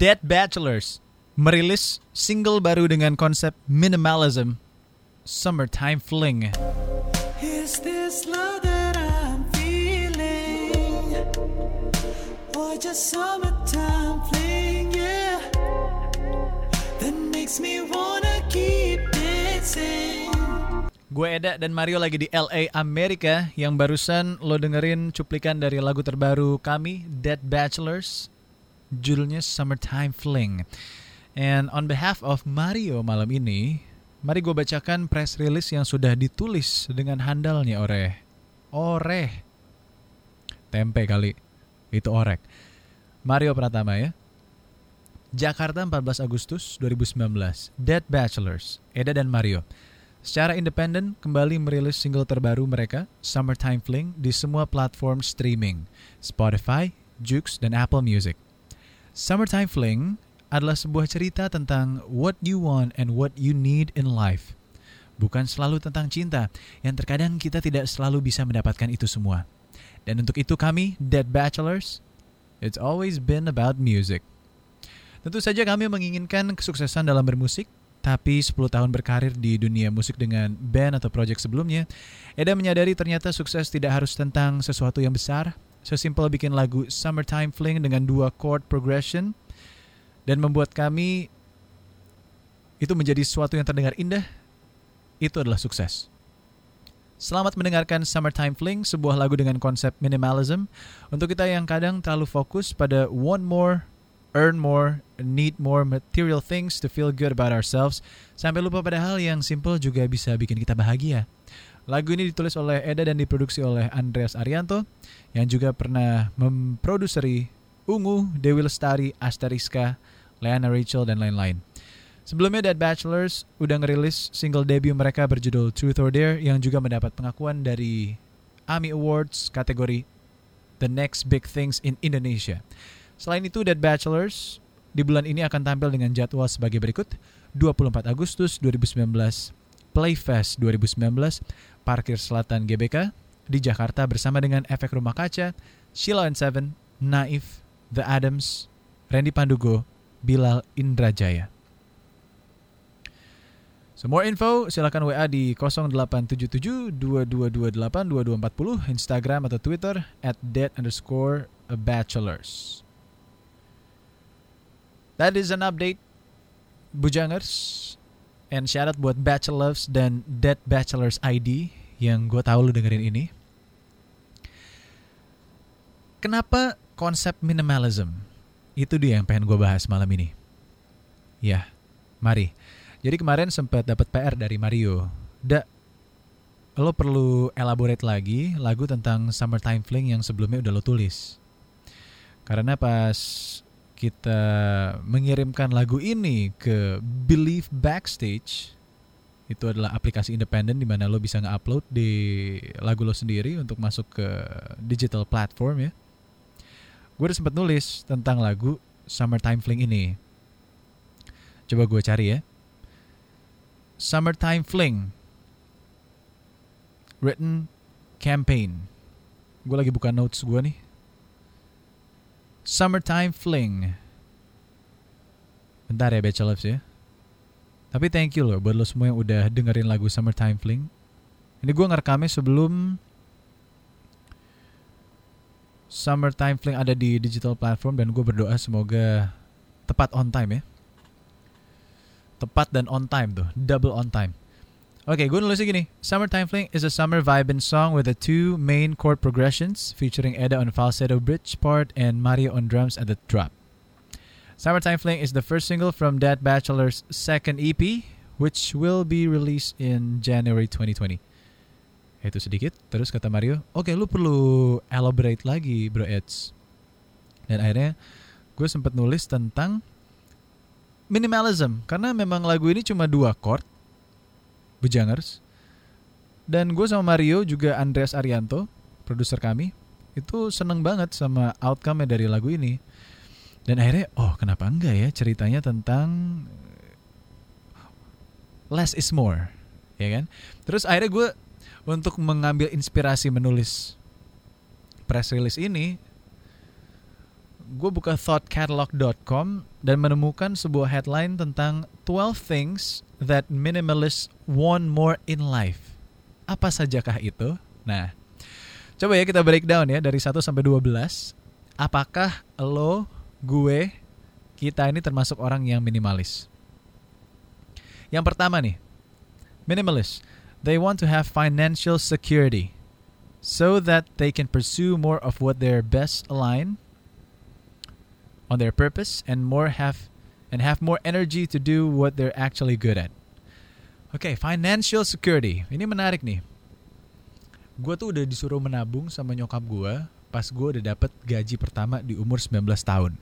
Dead Bachelors merilis single baru dengan konsep minimalism, Summertime Fling. Is this love that I'm feeling? Or just summertime fling, yeah? That makes me wanna keep dancing. Gue Eda dan Mario lagi di LA, Amerika Yang barusan lo dengerin cuplikan dari lagu terbaru kami, Dead Bachelors Judulnya Summertime Fling. And on behalf of Mario malam ini Mari gue bacakan press release yang sudah ditulis dengan handalnya Oreh Oreh. Tempe kali, itu orek. Mario Pratama ya. Jakarta 14 Agustus 2019 Dead Bachelors Eda dan Mario. Secara independen kembali merilis single terbaru mereka, Summertime Fling, di semua platform streaming, Spotify, Joox, dan Apple Music. Summertime Fling adalah sebuah cerita tentang what you want and what you need in life. Bukan selalu tentang cinta, yang terkadang kita tidak selalu bisa mendapatkan itu semua. Dan untuk itu kami, Dead Bachelors, it's always been about music. Tentu saja kami menginginkan kesuksesan dalam bermusik, tapi 10 tahun berkarir di dunia musik dengan band atau project sebelumnya, Eda menyadari ternyata sukses tidak harus tentang sesuatu yang besar. Sesimpel bikin lagu Summertime Fling dengan dua chord progression dan membuat kami itu menjadi sesuatu yang terdengar indah, itu adalah sukses. Selamat mendengarkan Summertime Fling, sebuah lagu dengan konsep minimalism. Untuk kita yang kadang terlalu fokus pada one more, earn more, need more material things to feel good about ourselves, sampai lupa pada hal yang simple juga bisa bikin kita bahagia. Lagu ini ditulis oleh Eda dan diproduksi oleh Andreas Arianto, yang juga pernah memproduseri Ungu, Dewi Lestari, Asteriska, Leana Rachel, dan lain-lain. Sebelumnya Dead Bachelors udah ngerilis single debut mereka berjudul Truth or Dare yang juga mendapat pengakuan dari AMI Awards kategori The Next Big Things in Indonesia. Selain itu Dead Bachelors di bulan ini akan tampil dengan jadwal sebagai berikut 24 Agustus 2019 Playfest 2019 Parkir Selatan GBK di Jakarta bersama dengan Efek Rumah Kaca, Sheila and Seven, Naif, The Adams, Randy Pandugo, Bilal Indrajaya. So more info silakan WA di 0877 2228 2240 Instagram atau Twitter at dead underscore bachelors. That is an update Bujangers and shout out buat Bachelors dan Dead Bachelors ID yang gue tahu lu dengerin ini. Kenapa konsep minimalism? Itu dia yang pengen gue bahas malam ini. Ya, mari. Jadi kemarin sempat dapat PR dari Mario. Da, lo perlu elaborate lagi lagu tentang Summertime Fling yang sebelumnya udah lo tulis. Karena pas kita mengirimkan lagu ini ke Believe Backstage, itu adalah aplikasi independen di mana lo bisa nge-upload di lagu lo sendiri untuk masuk ke digital platform ya. Gue udah sempat nulis tentang lagu Summertime Fling ini. Coba gue cari ya. Summertime Fling. Written Campaign. Gue lagi buka notes gue nih. Summertime Fling. Bentar ya Bachelors ya. Tapi thank you loh buat lo semua yang udah dengerin lagu Summertime Fling. Ini gue ngerekamnya sebelum Summertime Fling ada di digital platform dan gue berdoa semoga tepat on time ya. Tepat dan on time tuh, double on time. Oke, gue nulisnya gini. Summertime Fling is a summer vibin song with the two main chord progressions featuring Eda on falsetto bridge part and Mario on drums at the drop. Summertime Fling is the first single from Dead Bachelor's second EP, which will be released in January 2020. Itu sedikit, terus kata Mario, oke lu perlu elaborate lagi bro Eds. Dan akhirnya gue sempat nulis tentang minimalism, karena memang lagu ini cuma dua chord, Bujangers. Dan gue sama Mario juga Andreas Arianto, produser kami, itu seneng banget sama outcome dari lagu ini. Dan akhirnya, oh kenapa enggak ya ceritanya tentang less is more, ya kan? Terus akhirnya gue untuk mengambil inspirasi menulis press release ini, gue buka thoughtcatalog.com dan menemukan sebuah headline tentang 12 things that minimalists want more in life. Apa sajakah itu? Nah, coba ya kita breakdown ya dari 1 sampai 12. Apakah lo, gue, kita ini termasuk orang yang minimalis? Yang pertama nih, minimalist. They want to have financial security so that they can pursue more of what they're best aligned on their purpose and more have and have more energy to do what they're actually good at. Oke, okay, financial security. Ini menarik nih. Gue tuh udah disuruh menabung sama nyokap gue pas gue udah dapet gaji pertama di umur 19 tahun.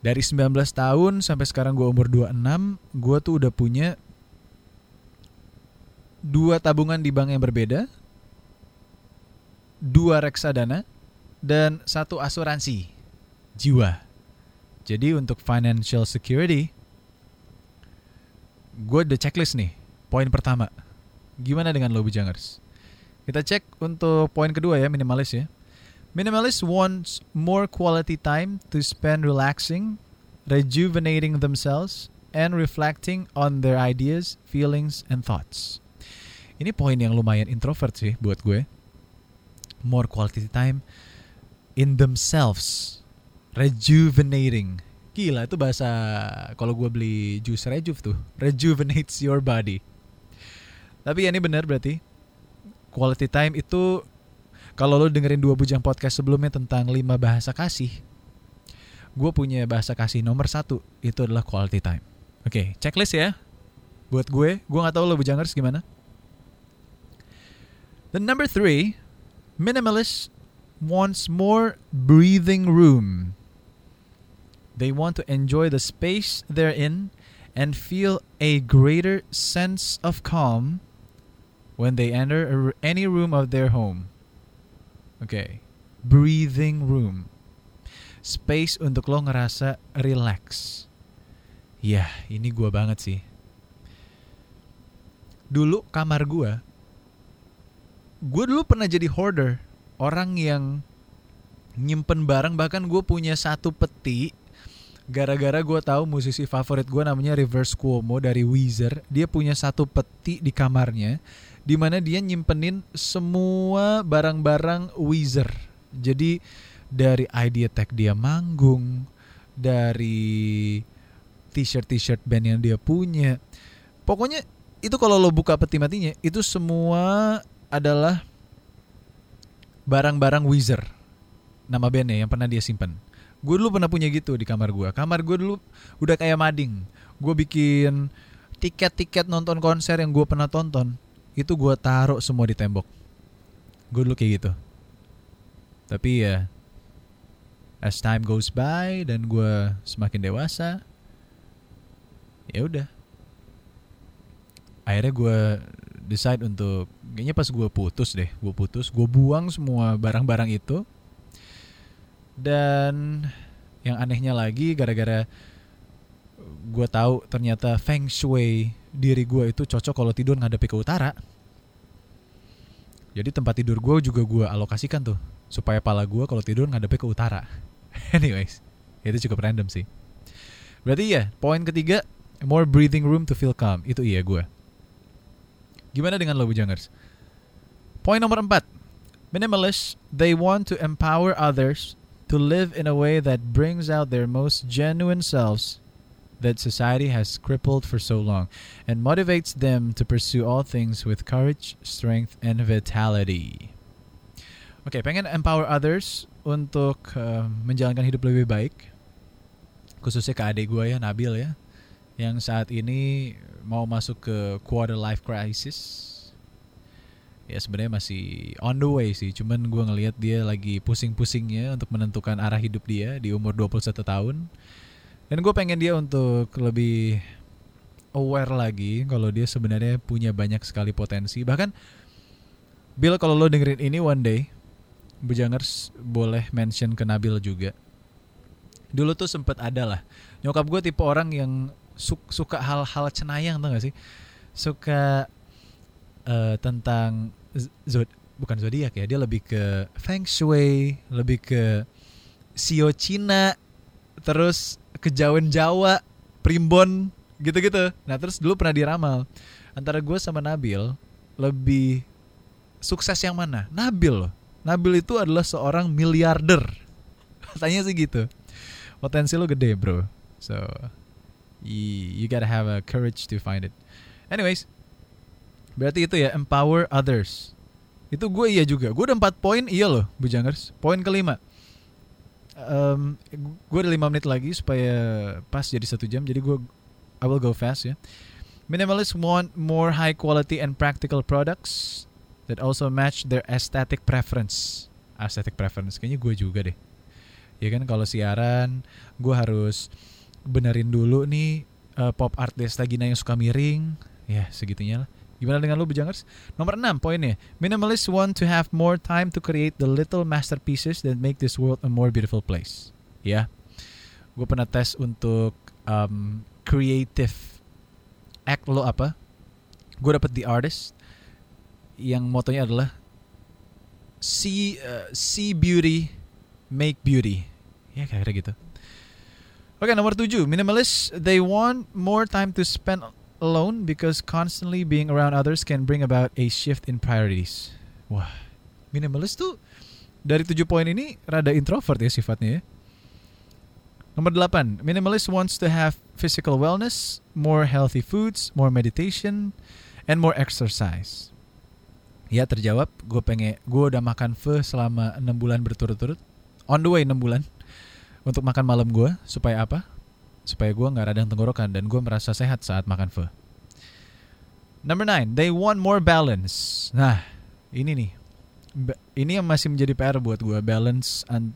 Dari 19 tahun sampai sekarang gue umur 26, gue tuh udah punya dua tabungan di bank yang berbeda, dua reksadana, dan satu asuransi jiwa. Jadi untuk financial security, gue udah checklist nih. Poin pertama, gimana dengan lo bujangers? Kita cek untuk poin kedua ya, minimalis ya. Minimalist wants more quality time to spend relaxing, rejuvenating themselves, and reflecting on their ideas, feelings, and thoughts. Ini poin yang lumayan introvert sih buat gue. More quality time in themselves. Rejuvenating. Gila itu bahasa kalau gue beli jus rejuve tuh. Rejuvenates your body. Tapi ya ini benar berarti. Quality time itu kalau lo dengerin dua bujang podcast sebelumnya tentang lima bahasa kasih, gue punya bahasa kasih nomor satu itu adalah quality time. Oke, okay, checklist ya. Buat gue, gue nggak tahu lo bujangers gimana. The number three, minimalist wants more breathing room. They want to enjoy the space they're in and feel a greater sense of calm when they enter any room of their home. Okay. Breathing room. Space untuk lo ngerasa relax. Ya, ini gua banget sih. Dulu kamar gua gue dulu pernah jadi hoarder. Orang yang nyimpen barang bahkan gue punya satu peti gara-gara gue tahu musisi favorit gue namanya Reverse Cuomo dari Weezer dia punya satu peti di kamarnya di mana dia nyimpenin semua barang-barang Weezer. Jadi dari idea tag dia manggung dari t-shirt t-shirt band yang dia punya. Pokoknya itu kalau lo buka peti matinya itu semua adalah barang-barang Weezer. Nama bandnya yang pernah dia simpan gue dulu pernah punya gitu di kamar gue kamar gue dulu udah kayak mading. Gue bikin tiket-tiket nonton konser yang gue pernah tonton itu gue taruh semua di tembok. Gue dulu kayak gitu. Tapi ya as time goes by dan gue semakin dewasa ya udah. Akhirnya gue decide untuk kayaknya pas gue putus deh gue putus gue buang semua barang-barang itu dan yang anehnya lagi gara-gara gue tahu ternyata feng shui diri gue itu cocok kalau tidur ngadepi ke utara. Jadi tempat tidur gue juga gue alokasikan tuh supaya pala gue kalau tidur ngadepi ke utara. Anyways, itu cukup random sih. Berarti ya, poin ketiga more breathing room to feel calm. Itu iya gue. Gimana dengan lo bujangers? Poin nomor empat. Minimalists, they want to empower others to live in a way that brings out their most genuine selves that society has crippled for so long and motivates them to pursue all things with courage, strength, and vitality. Okay, pengen empower others untuk uh, menjalankan hidup lebih baik. Khususnya ke adik gue ya, Nabil ya. Yang saat ini mau masuk ke quarter life crisis ya sebenarnya masih on the way sih. Cuman gue ngelihat dia lagi pusing-pusingnya untuk menentukan arah hidup dia di umur 21 tahun. Dan gue pengen dia untuk lebih aware lagi kalau dia sebenarnya punya banyak sekali potensi. Bahkan Bill kalau lo dengerin ini one day Bujangers boleh mention ke Nabil juga. Dulu tuh sempet ada lah. Nyokap gue tipe orang yang su suka hal-hal cenayang tau gak sih? Suka uh, tentang zod bukan zodiak ya dia lebih ke feng shui lebih ke Sio Cina, terus kejawen Jawa, primbon, gitu-gitu. Nah terus dulu pernah diramal antara gue sama Nabil lebih sukses yang mana? Nabil loh. Nabil itu adalah seorang miliarder. Katanya sih gitu. Potensi lo gede bro. So you, you gotta have a courage to find it. Anyways, berarti itu ya empower others. Itu gue iya juga. Gue udah 4 poin iya loh, Bujangers. Poin kelima. Um, gue ada 5 menit lagi supaya pas jadi satu jam. Jadi gue I will go fast ya. Minimalists want more high quality and practical products that also match their aesthetic preference. Aesthetic preference kayaknya gue juga deh. Ya kan kalau siaran gue harus benerin dulu nih uh, pop art Desta Gina yang suka miring. Ya segitunya lah. Gimana dengan lu Bujangers? Nomor 6 poinnya. Minimalists want to have more time to create the little masterpieces that make this world a more beautiful place. Ya. Gue pernah tes untuk um, creative act lo apa? Gue dapet The Artist yang motonya adalah see uh, see beauty make beauty. Ya kira-kira gitu. Oke, nomor 7. Minimalists they want more time to spend alone because constantly being around others can bring about a shift in priorities. Wah, minimalist tuh dari 7 poin ini rada introvert ya sifatnya ya. Nomor 8. Minimalist wants to have physical wellness, more healthy foods, more meditation, and more exercise. Ya terjawab, gue pengen, gue udah makan pho selama 6 bulan berturut-turut. On the way 6 bulan. Untuk makan malam gue, supaya apa? Supaya gue nggak radang tenggorokan dan gue merasa sehat saat makan pho. Number 9. They want more balance. Nah, ini nih. Ini yang masih menjadi PR buat gue. Balance an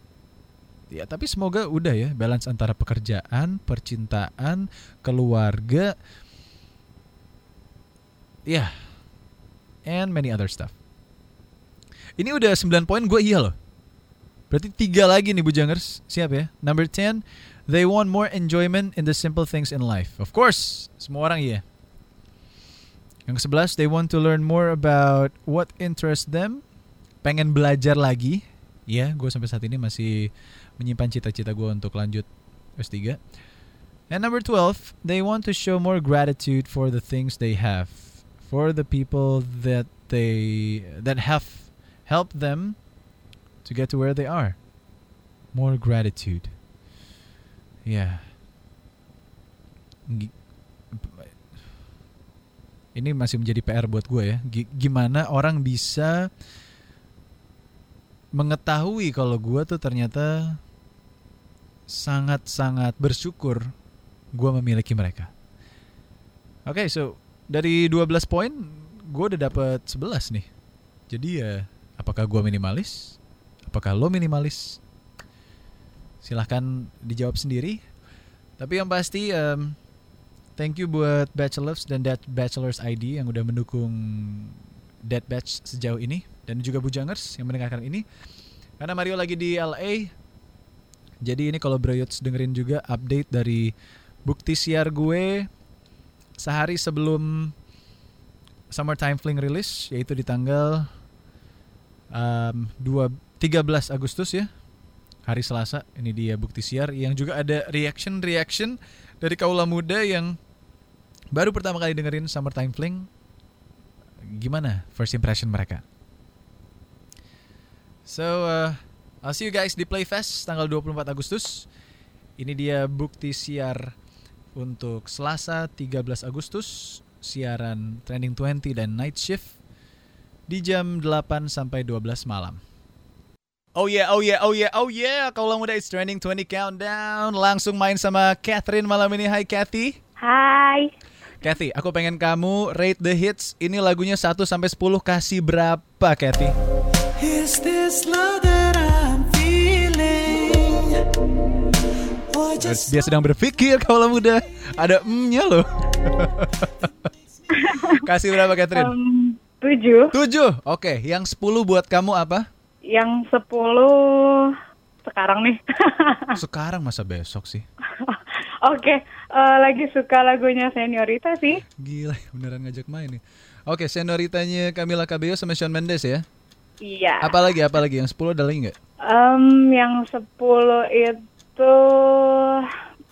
ya tapi semoga udah ya balance antara pekerjaan, percintaan, keluarga, ya, and many other stuff. Ini udah 9 poin gue iya loh. Berarti tiga lagi nih Bujangers. Siap ya. Number 10, they want more enjoyment in the simple things in life. Of course, semua orang iya. Yang ke-11, they want to learn more about what interests them. Pengen belajar lagi. Ya, gue sampai saat ini masih menyimpan cita-cita gue untuk lanjut S3. And number 12, they want to show more gratitude for the things they have, for the people that they that have helped them to get to where they are. More gratitude. Gi- Ini masih menjadi PR buat gue ya. Gi- Gimana orang bisa mengetahui kalau gue tuh ternyata sangat-sangat bersyukur gue memiliki mereka. Oke, so dari 12 poin gue udah dapet 11 nih. Jadi ya, apakah gue minimalis? Apakah lo minimalis? Silahkan dijawab sendiri. Tapi yang pasti, em, thank you buat Bachelors dan That Bachelors ID yang udah mendukung Dead Batch sejauh ini dan juga Bujangers yang mendengarkan ini. Karena Mario lagi di LA, jadi ini kalau Broyots dengerin juga update dari bukti siar gue sehari sebelum Summertime Fling rilis yaitu di tanggal um, 2 13 Agustus ya. Hari Selasa ini dia bukti siar yang juga ada reaction-reaction dari kaula muda yang baru pertama kali dengerin Summertime Fling. Gimana first impression mereka? So, uh, I'll see you guys di Playfest tanggal 24 Agustus. Ini dia bukti siar untuk Selasa 13 Agustus, siaran Trending 20 dan Night Shift di jam 8 sampai 12 malam. Oh yeah, oh yeah, oh yeah, oh yeah. Kaulah muda it's Trending 20 Countdown. Langsung main sama Catherine malam ini. Hai Kathy. Hai. Kathy, aku pengen kamu rate the hits. Ini lagunya 1 sampai 10 kasih berapa, Kathy? Is this love that I'm feeling? Dia sedang berpikir kaulah muda. Ada emnya loh. kasih berapa, Catherine? Em, tujuh. 7. Oke, yang 10 buat kamu apa? Yang sepuluh sekarang nih. Sekarang masa besok sih. Oke, eh, lagi suka lagunya Seniorita sih. Gila, beneran ngajak main nih. Oke, senoritanya Camila Cabello sama Shawn Mendes ya. Iya. Apalagi, apalagi yang 10 ada lagi nggak? Em, yang 10 itu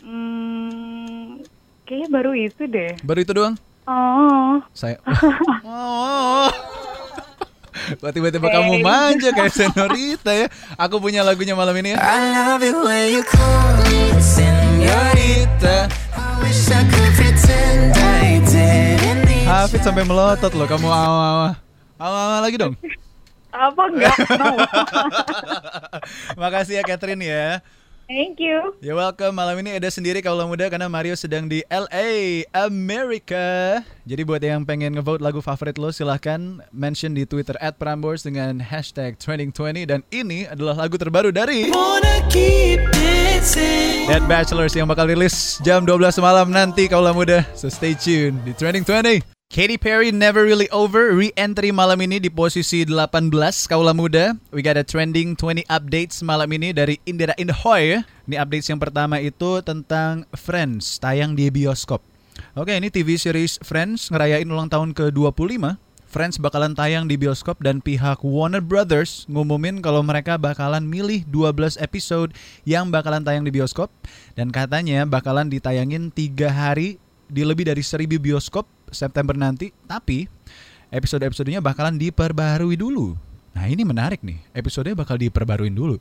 hmm, kayaknya baru itu deh. Baru itu doang? Oh, Saya. Oh. Kok tiba-tiba kamu manja kayak senorita ya? Aku punya lagunya malam ini ya. I love it when you call me senorita. I wish I could pretend I didn't Hafid sampai melotot loh kamu awa-awa. Awa-awa lagi dong. apa enggak? Makasih ya Catherine ya. Thank you. Ya welcome malam ini ada sendiri kaulah muda karena Mario sedang di LA, Amerika. Jadi buat yang pengen ngevote lagu favorit lo silahkan mention di Twitter at Prambors dengan hashtag trending20 dan ini adalah lagu terbaru dari. Dead Bachelors yang bakal rilis jam 12 malam nanti kaulah muda. So stay tuned di Trending 20. Katy Perry Never Really Over re-entry malam ini di posisi 18 kaulah muda. We got a Trending 20 updates malam ini dari Indira Inhoy. Ini updates yang pertama itu tentang Friends tayang di bioskop. Oke, ini TV series Friends ngerayain ulang tahun ke-25. Friends bakalan tayang di bioskop dan pihak Warner Brothers ngumumin kalau mereka bakalan milih 12 episode yang bakalan tayang di bioskop dan katanya bakalan ditayangin tiga hari di lebih dari 1000 bioskop September nanti tapi episode-episodenya bakalan diperbarui dulu. Nah ini menarik nih, episodenya bakal diperbaruin dulu.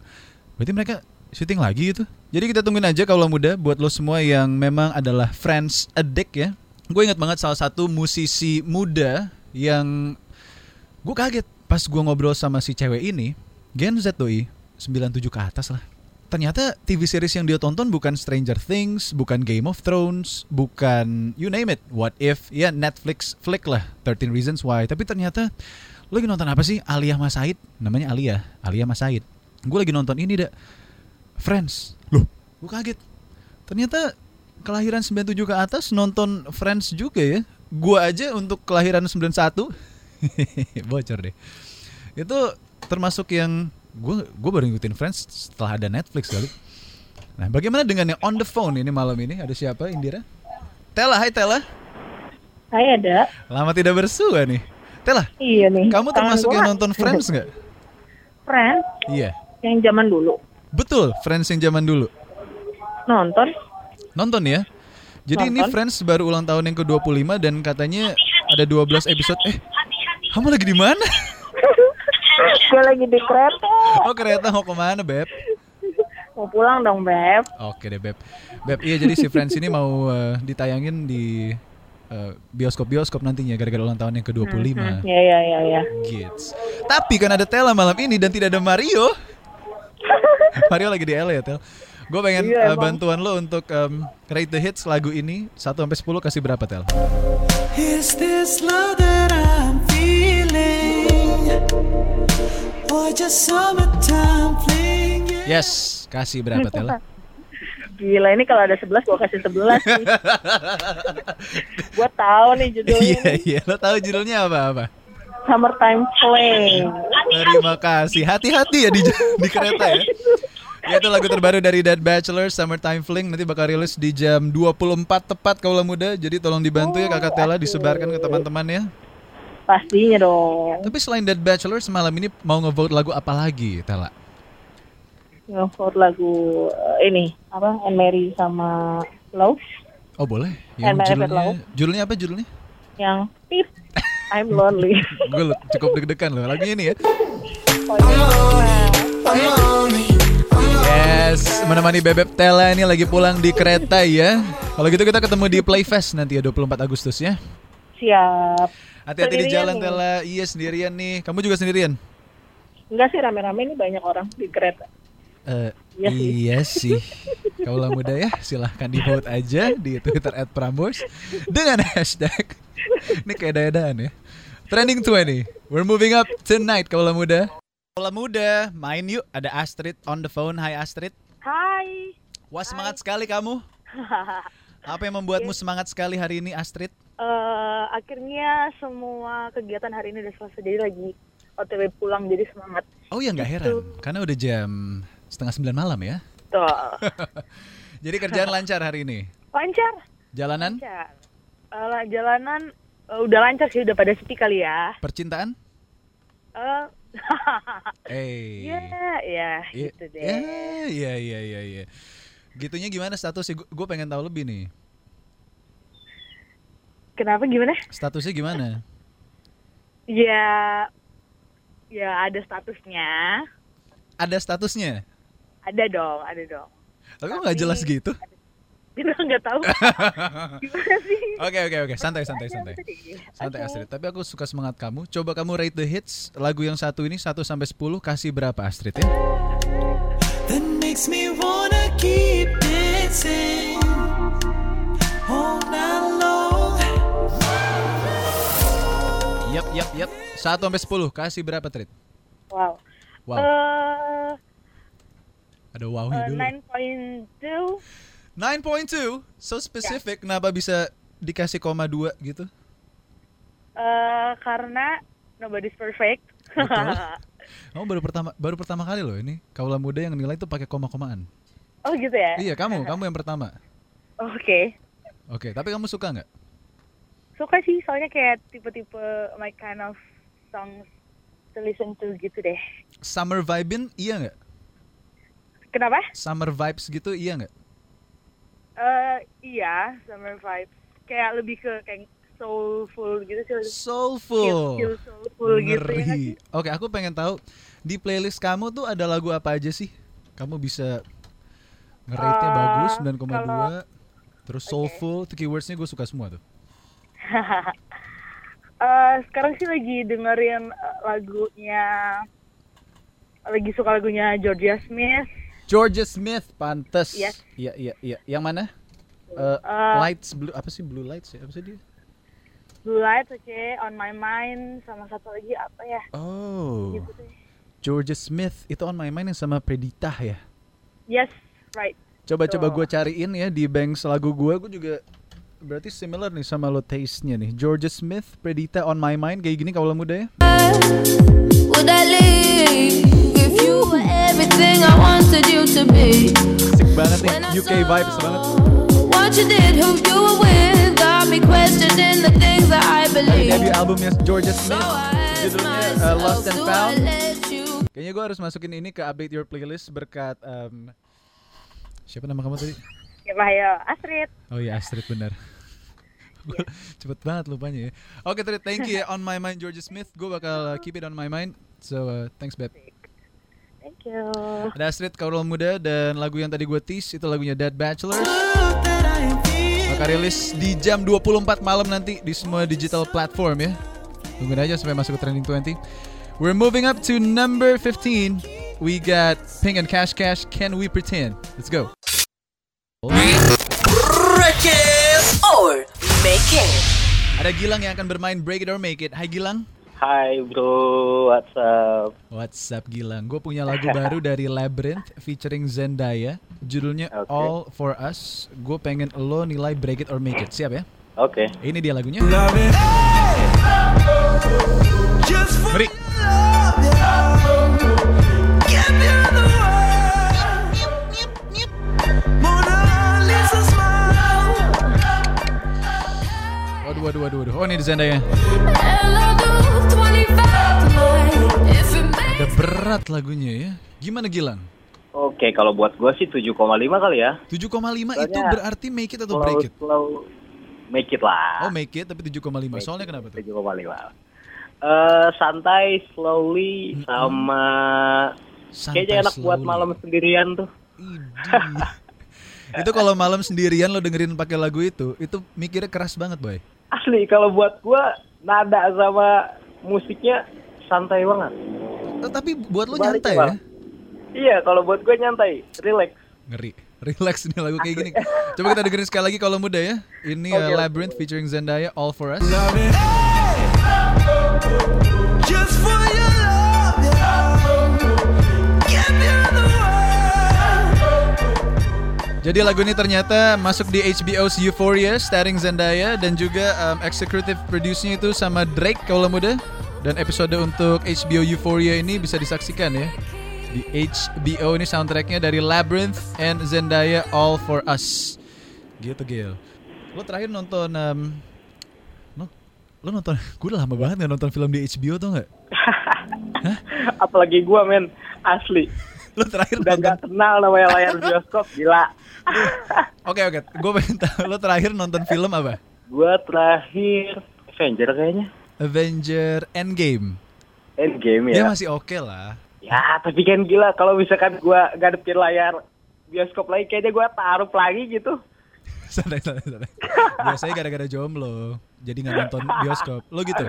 Berarti mereka syuting lagi gitu. Jadi kita tungguin aja kalau muda buat lo semua yang memang adalah Friends addict ya. Gue ingat banget salah satu musisi muda yang gue kaget pas gue ngobrol sama si cewek ini. Gen Z doi, 97 ke atas lah. Ternyata TV series yang dia tonton bukan Stranger Things, bukan Game of Thrones, bukan you name it, What If, ya Netflix flick lah, 13 Reasons Why. Tapi ternyata lo lagi nonton apa sih? Alia Mas Said, namanya Alia, Alia Mas Said. Gue lagi nonton ini dah, Friends. Loh, gue kaget. Ternyata kelahiran 97 ke atas nonton Friends juga ya. Gue aja untuk kelahiran 91 bocor deh. Itu termasuk yang gue gue baru ngikutin Friends setelah ada Netflix kali. Nah, bagaimana dengan yang on the phone ini malam ini? Ada siapa, Indira? Tela, hai Tela. Hai ada. Lama tidak bersua nih. Tela, Iya nih. kamu termasuk yang nonton Friends nggak? Friends Iya. yang zaman dulu Betul, Friends yang zaman dulu. nonton. Nonton ya. Jadi ini Nonton. Friends baru ulang tahun yang ke-25 dan katanya ada 12 episode. Eh, kamu lagi di mana? Gue lagi di kereta. Oh, kereta mau ke mana, Beb? Mau pulang dong beb. Oke deh, Beb. Beb, iya jadi si Friends ini mau eh, ditayangin di eh, bioskop-bioskop nantinya gara-gara ulang tahun yang ke-25. Ya ya ya ya. Gits. Tapi kan ada Tela malam ini dan tidak ada Mario. Mario lagi di LA ya, Tel. Gue pengen Iya, emang. bantuan lo untuk em, rate the hits lagu ini 1 sampai 10 kasih berapa, Tel? Is this love that I'm Yes, kasih berapa, Tel? Gila ini kalau ada 11 gue kasih 11 sih. gue tahu nih judulnya. Iya, iya. Lo tahu judulnya apa apa? Summertime Flame. Terima kasih. Hati-hati ya di di kereta ya. Ya itu lagu terbaru dari Dead Bachelor Summertime Fling nanti bakal rilis di jam 24 tepat kaulah muda. Jadi tolong dibantu ya Kakak Tela disebarkan ke teman-teman ya. Pastinya dong. Tapi selain Dead Bachelor semalam ini mau ngevote lagu apa lagi, Tela? Nge-vote lagu eh, ini apa? And Mary sama Love Oh boleh. Eh, Yang Married judulnya Love. judulnya apa judulnya? yang tip I'm lonely. Gue cukup deg-degan loh. Lagunya ini ya. Oh, iya. Yes, menemani Bebek Tela ini lagi pulang di kereta ya. Kalau gitu kita ketemu di Playfest nanti ya 24 Agustus ya. Siap. Hati-hati di jalan nih. Tela. Iya sendirian nih. Kamu juga sendirian? Enggak sih rame-rame ini banyak orang di kereta. Eh, Iya sih. iya sih. Kaulah muda ya, silahkan di vote aja di Twitter at Prambors dengan hashtag. Ini kayak daya-dayaan ya. Trending 20. We're moving up tonight, kaulah muda. Kaulah muda, main yuk. Ada Astrid on the phone. Hai Astrid. Hai. Wah semangat sekali kamu. Apa yang membuatmu semangat sekali hari ini Astrid? Eh, akhirnya semua kegiatan hari ini udah selesai jadi lagi OTW pulang jadi semangat. Oh ya nggak heran, karena udah jam setengah sembilan malam ya. Tuh. Jadi kerjaan lancar hari ini. lancar. Jalanan, Lancar. Lah, jalanan eh, udah lancar sih udah pada sepi kali ya. percintaan, Eh, Eh. Iya, ya, Iya, gitu deh. Ya, iya, iya, iya, iya. Gitunya gimana statusnya? Gue pengen tahu lebih nih. Kenapa gimana? Statusnya gimana? Ya, ya ada statusnya. Ada statusnya? Ada dong, ada dong. Tapi kok nggak jelas gitu? Kita nggak tahu. Oke, oke, oke. Santai, santai, santai. Santai Oke. Astrid. Tapi aku suka semangat kamu. Coba kamu rate the hits lagu yang satu ini 1 sampai 10 kasih berapa Astrid ya? That makes me wanna keep dancing Yap, yap, yap. 1 sampai 10 kasih berapa Trit? Wow. Wow. Eh, Ada wownya eh, dulu. 9.2 9.2 So specific Kenapa bisa dikasih koma 2 gitu? eh, karena nobody's perfect. Betul. Kamu baru pertama baru pertama kali loh ini kaula muda yang nilai itu pakai koma-komaan. oh gitu ya? Iya, kamu, kamu yang pertama. Oke. Oke, tapi kamu suka nggak? Suka sih soalnya kayak tipe-tipe my kind of songs to listen to gitu deh. Summer vibin iya nggak? Kenapa? Summer vibes gitu iya nggak? Eh iya, summer vibes. Kayak lebih ke kayak soulful gitu sih. Soulful. Soulful gitu ya? Ngeri. Oke, aku pengen tahu di playlist kamu tuh ada lagu apa aja sih? Kamu bisa nge-rate-nya Eh, bagus 9,2 kalau- terus soulful, itu keywordsnya gue suka semua tuh. Eh, sekarang sih lagi dengerin eh, lagunya lagi suka lagunya Georgia Smith. Georgia Smith, pantes. Yes. Iya, iya, iya. Yang mana? Eh, Eh, lights blue apa sih blue lights ya? Apa sih dia? Blue Lights, oke, On My Mind, sama satu lagi apa ya? Oh. Gitu deh. Georgia Smith itu on my mind yang sama Predita ya. Yes, right. Coba-coba Betul. gue cariin ya di bank lagu gue, gue juga berarti similar nih sama lo taste-nya nih. Georgia Smith, Predita on my mind kayak gini kalau muda ya. Asik banget nih, UK vibes banget. What you did, who you were with, got me questioning the things that I Dari believe. debut albumnya Georgia So Smith, judulnya uh, Lost and Found. Kayaknya gue harus masukin ini ke update your playlist berkat em, siapa nama kamu tadi? Ya, ayo, Astrid. Oh iya Astrid benar. Gua Cepet banget lupanya ya. Oke Trit, thank you ya. On My Mind Georgia Smith. Gue bakal uh, keep it on my mind. So uh, thanks Beb. Thank you. Ada Astrid Kaurul Muda dan lagu yang tadi gue tease itu lagunya Dead Bachelors. Bakal rilis di jam 24 malam nanti di semua digital platform ya. Tungguin aja sampai masuk ke trending 20. We're moving up to number 15. We got Pink and Cash Cash. Can we pretend? Let's go. Break it. or make it. Ada Gilang yang akan bermain Break It or Make It. Hai Gilang. Hai bro, what's up? What's up Gilang? Gue punya lagu baru dari Labyrinth featuring Zendaya. Judulnya Oke. All For Us. Gue pengen lo nilai Break It or Make It. Siap ya? Oke. Ini dia lagunya. Love Waduh, waduh, waduh. Oh ini di Zendaya. Hello, do 25 tonight. If it makes Ada berat lagunya ya. Gimana Gilang? Oke, kalau buat gua sih 7,5 kali ya. 7,5 itu Soalnya berarti make it atau Slow, break it? slow, make it lah. Oh make it tapi 7,5. Make Soalnya it, kenapa tuh? 7,5. Eh santai, slowly, sama Santai, kayaknya enak buat slowly. malam sendirian tuh. Itu kalau malam sendirian lo dengerin pakai lagu itu, itu mikirnya keras banget, boy. Asli, kalau buat gua nada sama musiknya santai banget. Eh, Tapi buat lo Balik, nyantai ya? Iya, kalau buat gua nyantai, relax. Ngeri. Relax nih lagu kayak gini. Coba kita dengerin sekali lagi kalau muda ya. Ini uh, oke. Labyrinth featuring Zendaya All For Us. Love it. Jadi lagu ini ternyata masuk di HBO's Euphoria starring Zendaya dan juga um, executive produce-nya itu sama Drake kalau muda. Dan episode untuk HBO Euphoria ini bisa disaksikan ya. Di HBO ini soundtracknya dari Labyrinth and Zendaya All For Us. Gitu Gil. Lo terakhir nonton um, lo, lo nonton gue udah lama banget gak nonton film di HBO tuh nggak? Hah? Apalagi gua men asli Lo terakhir udah nonton nggak kenal namanya layar bioskop gila. Oke oke, gue pengen tahu lo terakhir nonton film apa? gua terakhir Avenger kayaknya. Avenger Endgame. Endgame Ya, ya. masih oke lah. Ya, tapi kan gila kalau misalkan gua ngadepin layar bioskop lagi kayaknya gua taruh lagi gitu. santai santai santai. Biasanya gara-gara jomblo, jadi nggak nonton bioskop. Lo gitu?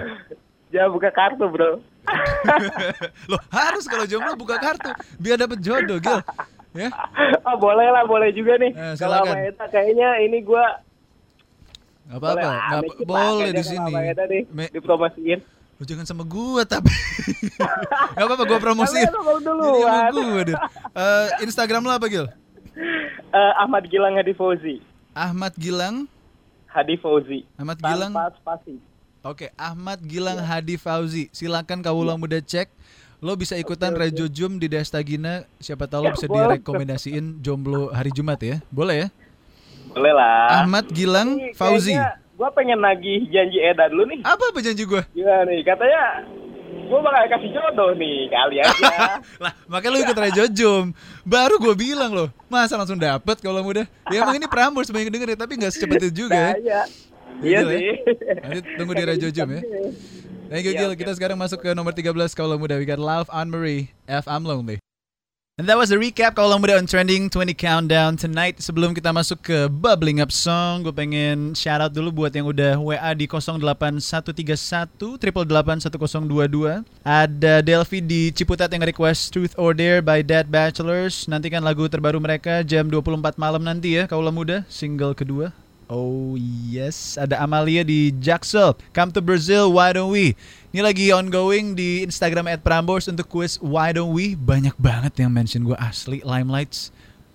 Ya buka kartu, Bro. lo harus kalau jomblo buka kartu biar dapet jodoh, Gil. Ya, Ah, boleh lah, boleh juga nih. Eh, kalau sama Eta kayaknya ini gua nggak apa-apa. boleh, Nggak lah, apa- dikit lah, boleh di sini. Me- dipromosiin. Lo jangan sama gua tapi. Gak apa-apa, gua promosiin. Sama gua deh. Eh, Instagram lo apa, Gil? Eh, Ahmad Gilang Hadi Fauzi. Ahmad Gilang. Hadi Fauzi. Ahmad Gilang. Tanpa spasi. Oke, Ahmad Gilang Iya. Hadi Fauzi. Silakan kawula muda cek. Lo bisa ikutan Rejo Jum di Destagina. Siapa tahu lo Ya, bisa boleh. direkomendasiin jomblo hari Jumat ya. Boleh ya? Boleh lah. Ahmad Gilang Ini Fauzi. Gua pengen nagih janji Eda dulu nih. Apa apa janji gue? Gimana nih? Katanya gua bakal kasih jodoh nih kali aja. lah, makanya lo ikut Rejo Jum. Baru gue bilang lo, masa langsung dapet kalau muda? Ya emang ini Prambors banyak denger ya, tapi nggak secepat itu juga Nah, ya. iya. Iya Gil ya? sih. Nanti tunggu di Rejo Jum ya. Thank you Iya, Gil. oke. Kita sekarang masuk ke nomor 13 Kaulah Muda. We got Love Anne Marie. F I'm Lonely. And that was the recap Kaulah Muda on Trending 20 Countdown tonight. Sebelum kita masuk ke Bubbling Up Song, gue pengen shout out dulu buat yang udah WA di 08131 888 1022. Ada Delphi di Ciputat yang request Truth or Dare by Dead Bachelors. Nantikan lagu terbaru mereka jam 24 malam nanti ya Kaulah Muda, single kedua. Oh yes, ada Amalia di Jaksel. Come to Brazil, why don't we? Ini lagi ongoing di Instagram Prambors untuk kuis Why Don't We. Banyak banget yang mention gue asli Limelights.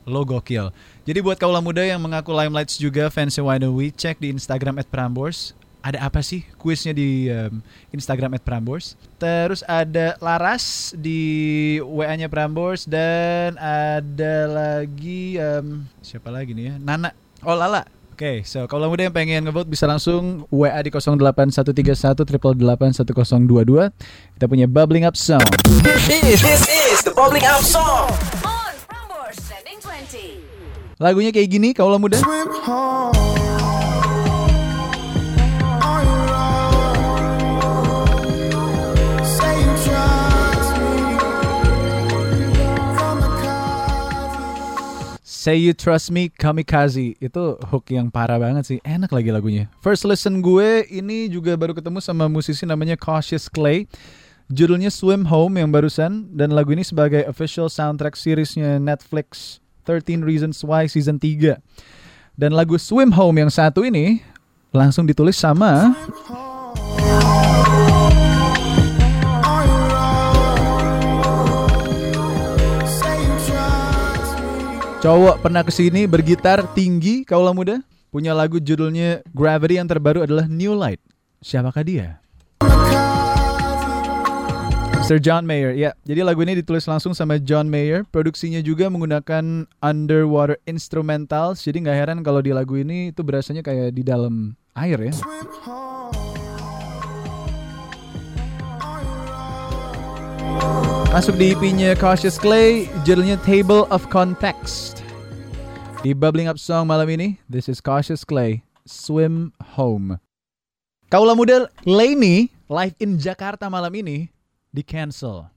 Lo gokil. Jadi buat kaulah muda yang mengaku Limelights juga fansnya Why Don't We, cek di Instagram Prambors. Ada apa sih kuisnya di um, Instagram Prambors? Terus ada Laras di WA-nya Prambors dan ada lagi um, siapa lagi nih ya? Nana. Oh Lala. Oke, so kalau muda yang pengen ngevote bisa langsung WA di 08131 888 1022. Kita punya Bubbling Up Song. This, this is the bubbling out song. On Prambors Trending 20. Lagunya kayak gini, kaulah muda. Say You Trust Me Kamikaze. Itu hook yang parah banget sih. Enak lagi lagunya. First listen gue ini juga baru ketemu sama musisi namanya Cautious Clay. Judulnya Swim Home yang barusan Dan lagu ini sebagai official soundtrack seriesnya Netflix 13 Reasons Why Season 3 Dan lagu Swim Home yang satu ini Langsung ditulis sama Cowok pernah ke sini bergitar tinggi kaulah muda Punya lagu judulnya Gravity yang terbaru adalah New Light Siapakah dia? Sir John Mayer, ya. Jadi lagu ini ditulis langsung sama John Mayer. Produksinya juga menggunakan underwater instrumentals. Jadi nggak heran kalau di lagu ini itu berasanya kayak di dalam air ya. Masuk di EP-nya Cautious Clay, judulnya Table of Context. Di Bubbling Up Song malam ini, this is Cautious Clay, Swim Home. Kaulah muda Lainey live in Jakarta malam ini di cancel.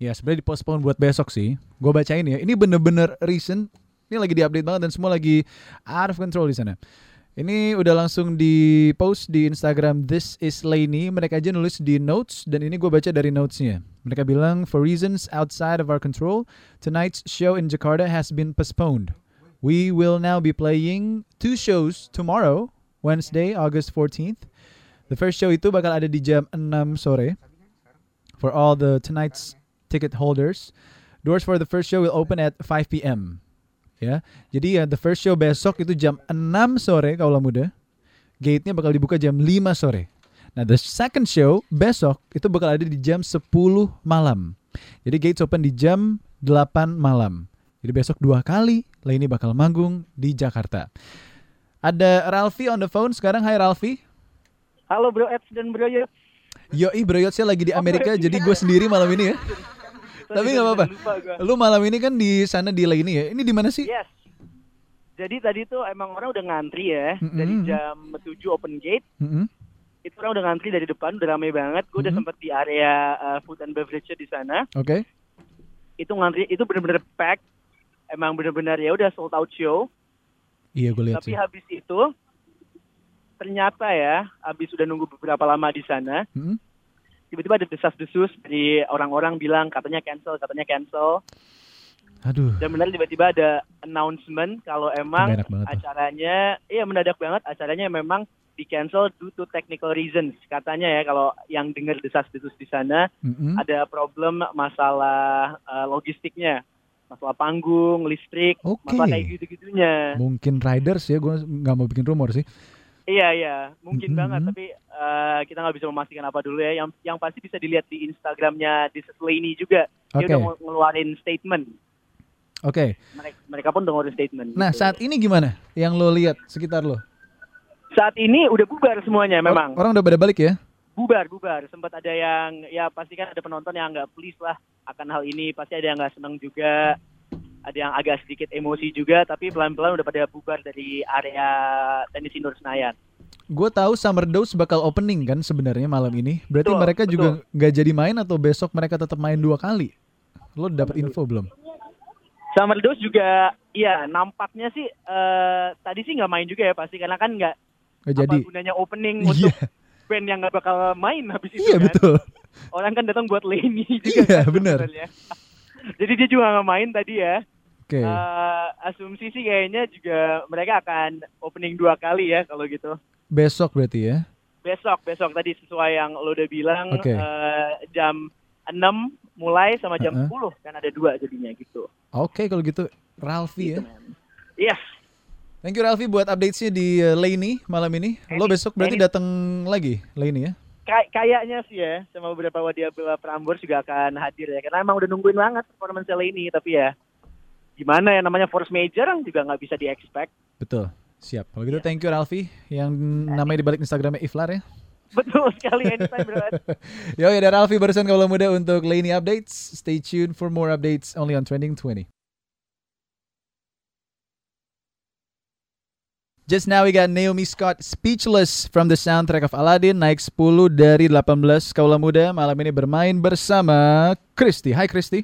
Ya sebenarnya dipospon buat besok sih. Gue bacain ya. Ini bener-bener recent. Ini lagi diupdate banget dan semua lagi out of control di sana. Ini udah langsung di post di Instagram This is Lainey. Mereka aja nulis di notes dan ini gue baca dari notesnya. Mereka bilang for reasons outside of our control, tonight's show in Jakarta has been postponed. We will now be playing two shows tomorrow, Wednesday, August 14th. The first show itu bakal ada di jam 6 sore. For all the tonight's ticket holders, doors for the first show will open at 5 p.m. Ya, jadi ya the first show besok itu jam 6 sore kaulah muda. Gate-nya bakal dibuka jam 5 sore. Nah, the second show besok itu bakal ada di jam 10 malam. Jadi gates open di jam 8 malam. Jadi besok dua kali Lainey bakal manggung di Jakarta. Ada Ralfi on the phone sekarang. Hai Ralfi. Halo Bro Eds dan Bro Yus. Yoi Bro Yot, saya lagi di Amerika jadi gue sendiri malam ini ya. Tapi nggak apa-apa. Lu malam ini kan di sana di ini ya. Ini di mana sih? Yes. Jadi tadi tuh emang orang udah ngantri ya Mm-mm. dari jam 7 open gate. Mm-mm. Itu orang udah ngantri dari depan, udah ramai banget. Gue udah Mhm. sempet di area uh, food and beverage di sana. Oke. Itu ngantri itu bener-bener pack. Emang bener-bener ya udah sold out show. Iya gue lihat Tapi sih. habis itu ternyata ya, habis udah nunggu beberapa lama di sana, Mm-mm. Tiba-tiba ada desas-desus dari orang-orang bilang katanya cancel, katanya cancel. Aduh. Dan benar tiba-tiba ada announcement kalau emang banget tuh. acaranya, iya mendadak banget acaranya memang di cancel due to technical reasons. Katanya ya kalau yang dengar desas-desus di sana Mm-mm. ada problem masalah eh, logistiknya, masalah panggung, listrik, Oke. masalah kayak gitu-gitunya. Mungkin riders ya. Gue nggak mau bikin rumor sih. Iya iya, mungkin Mm-mm. banget. Tapi eh, kita nggak bisa memastikan apa dulu ya. Yang yang pasti bisa dilihat di Instagramnya di Slaney juga. Dia Oke. udah ngeluarin statement. Oke. Mereka, mereka pun udah ngeluarin statement. Nah gitu. saat ini gimana? Yang lo lihat sekitar lo? saat ini udah bubar semuanya memang. Orang udah pada balik ya? Bubar bubar. Sempat ada yang ya pasti kan ada penonton yang nggak please lah akan hal ini. Pasti ada yang nggak senang juga. Ada yang agak sedikit emosi juga. Tapi pelan-pelan udah pada bubar dari area tenis indoor Senayan. Gue tahu Summer Dose bakal opening kan sebenarnya malam ini. Berarti Betul, mereka betul. juga nggak jadi main atau besok mereka tetap main dua kali? Lo dapat info belum? Summer Dose juga, iya nampaknya sih eh, tadi sih nggak main juga ya pasti karena kan nggak apa jadi. gunanya opening Iya. untuk band yang nggak bakal main habis itu Iya kan. betul. Orang kan datang buat Lenny juga Iya, kan sebenarnya. Jadi dia juga nggak main tadi ya. Oke. Eh, asumsi sih kayaknya juga mereka akan opening dua kali ya kalau gitu. Besok berarti ya? Besok, besok tadi sesuai yang lo udah bilang Oke. eh, jam 6 mulai sama jam Uh-uh. 10 kan ada dua jadinya gitu. Oke kalau gitu Ralfi ya. Yes. Thank you Ralfi buat updates-nya di uh, Lainey malam ini. Lo Any- besok berarti datang lagi Lainey ya? Kay- kayaknya sih ya sama beberapa Wadiabela Prambors juga akan hadir ya karena emang udah nungguin banget performance ini tapi ya gimana ya namanya force major juga nggak bisa di expect Betul. Siap. Kalau gitu Iya. thank you Ralfi yang namanya di balik Instagramnya Iflar ya. betul sekali anytime bro Yo ya dari Ralfi barusan kalau muda untuk Lainey updates. Stay tuned for more updates only on Trending 20. Just now we got Naomi Scott Speechless from the soundtrack of Aladdin naik 10 dari 18 Kaula Muda malam ini bermain bersama Kristi. Hai Kristi.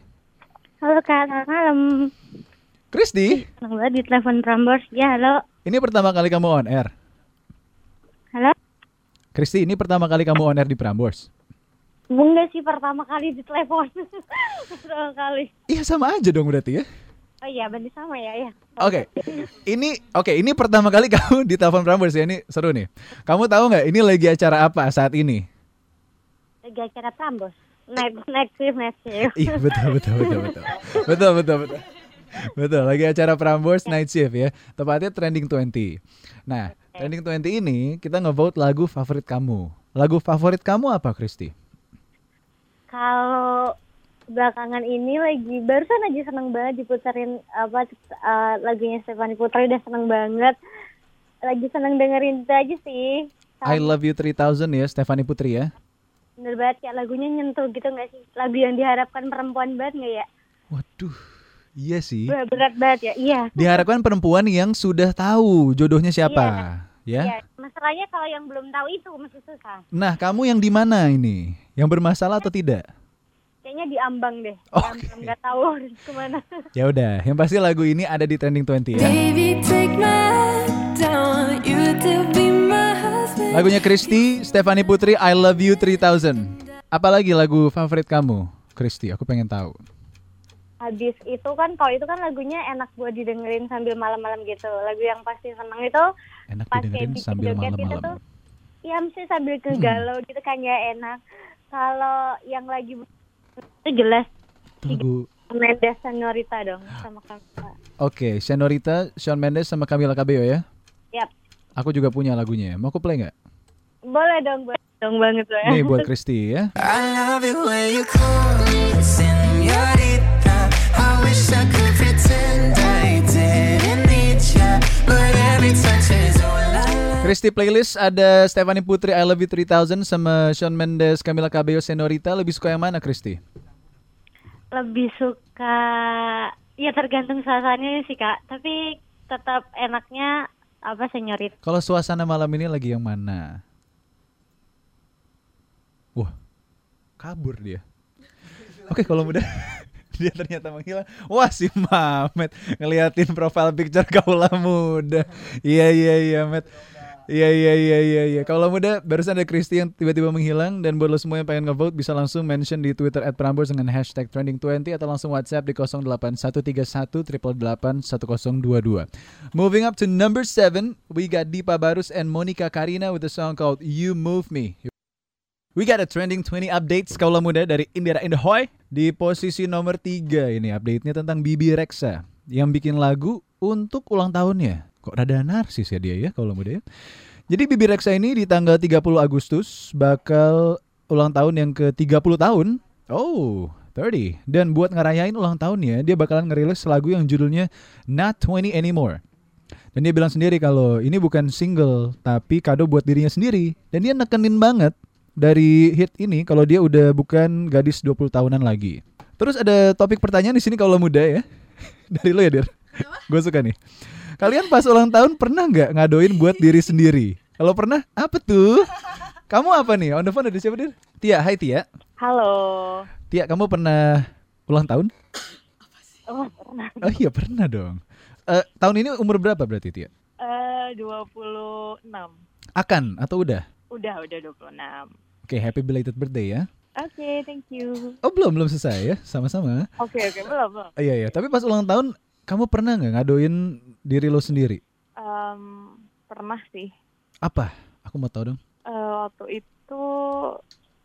Halo Kak, selamat malam. Kristi, Senang banget di telepon Prambors. Ya, halo. ini pertama kali kamu on air. Halo? Kristi, ini pertama kali kamu on air di Prambors. Enggak sih pertama kali di telepon. pertama kali. Iya sama aja dong berarti ya. Oh iya, berarti sama ya, ya. Oke, ini oke ini pertama kali kamu di telepon Prambors ya ini seru nih. Kamu tahu nggak ini lagi acara apa saat ini? Lagi acara Prambors. Shift, night shift. Iya betul betul betul betul betul betul betul betul lagi acara Prambors Night Shift ya tepatnya trending 20. Nah trending 20 ini kita ngevote lagu favorit kamu. Lagu favorit kamu apa Kristi? Kalau belakangan ini lagi barusan aja seneng banget diputerin apa eh, lagunya Stefani Putri udah seneng banget. Lagi seneng dengerin itu aja sih. I Love You 3000 ya Stefani Putri ya. Bener banget kayak lagunya nyentuh gitu gak sih? Lagu yang diharapkan perempuan banget gak ya? Waduh, iya sih. Wah, berat banget ya. Iya. Diharapkan perempuan yang sudah tahu jodohnya siapa, ya. Iya, masalahnya kalau yang belum tahu itu masih susah. Nah, kamu yang di mana ini? Yang bermasalah atau tidak? Kayaknya di ambang deh. Di Oke. ambang nggak tahu ke mana. Ya udah, yang pasti lagu ini ada di trending 20 ya. Baby, take my hand. I want you to be my husband. Lagunya Kristi, Stefani Putri, I Love You 3000. Apalagi lagu favorit kamu, Kristi? Aku pengen tahu. Habis itu kan kalau itu kan lagunya enak buat didengerin sambil malam-malam gitu. Lagu yang pasti seneng itu Enak pas didengerin kayak sambil joget itu malam-malam. tuh. Ya mesti sambil kegalau gitu kan ya enak. Kalau yang lagi itu jelas Lagu Mendes Senorita dong sama kakak. Oke, Senorita, Shawn Mendes sama Camila Cabello ya. Yap. Aku juga punya lagunya. Mau aku play nggak? Boleh dong, boleh dong banget loh ya. Nih buat Kristi ya. I love it when you call me senorita. Kristi playlist ada Stefani Putri I Love You 3000 sama Shawn Mendes, Camila Cabello, Senorita. Lebih suka yang mana Kristi? lebih suka ya tergantung suasananya sih kak tapi tetap enaknya apa senyorit Kalau suasana malam ini lagi yang mana? Wah, kabur dia. Oke, kalau muda dia ternyata menghilang. Wah, si Mamet ngeliatin profile picture kaula muda. Iya, iya, iya, Met. Iya, iya, iya, iya, iya. Kalau muda barusan ada Kristi yang tiba-tiba menghilang dan buat lo semua yang pengen ngevote bisa langsung mention di Twitter Prambors dengan hashtag trending20 atau langsung WhatsApp di 08131 1022. Moving up to number 7, we got Deepa Barus and Monica Karina with a song called You Move Me. We got a trending 20 updates kaula muda dari Indira Indahoy di posisi nomor 3 ini update-nya tentang Bibi Rexa yang bikin lagu untuk ulang tahunnya. Kok rada narsis ya dia ya kaula muda ya. Jadi Bibi Rexa ini di tanggal 30 Agustus bakal ulang tahun yang ke-30 tahun. Oh, 30. Dan buat ngerayain ulang tahunnya, dia bakalan ngerilis lagu yang judulnya Not 20 Anymore. Dan dia bilang sendiri kalau ini bukan single, tapi kado buat dirinya sendiri. Dan dia nekenin banget dari hit ini kalau dia udah bukan gadis 20 tahunan lagi. Terus ada topik pertanyaan di sini kalau muda ya. Dari lo ya, Dir. Gue suka nih. Kalian pas ulang tahun pernah nggak ngadoin buat diri sendiri? Kalau pernah, apa tuh? Kamu apa nih? On the phone ada siapa, Dir? Tia, hai Tia. Halo. Tia, kamu pernah ulang tahun? Oh, pernah. Oh iya, pernah dong. Eh, tahun ini umur berapa berarti, Tia? Eh, 26. Akan atau udah? Udah, udah 26. Oke, happy belated birthday ya. Oke, thank you. Oh, belum, belum selesai ya. Sama-sama. Oke, oke, belum, belum. Iya, iya. Tapi pas ulang tahun, kamu pernah nggak ngadoin diri lo sendiri? Em, pernah sih. Apa? Aku mau tahu dong. Eh, waktu itu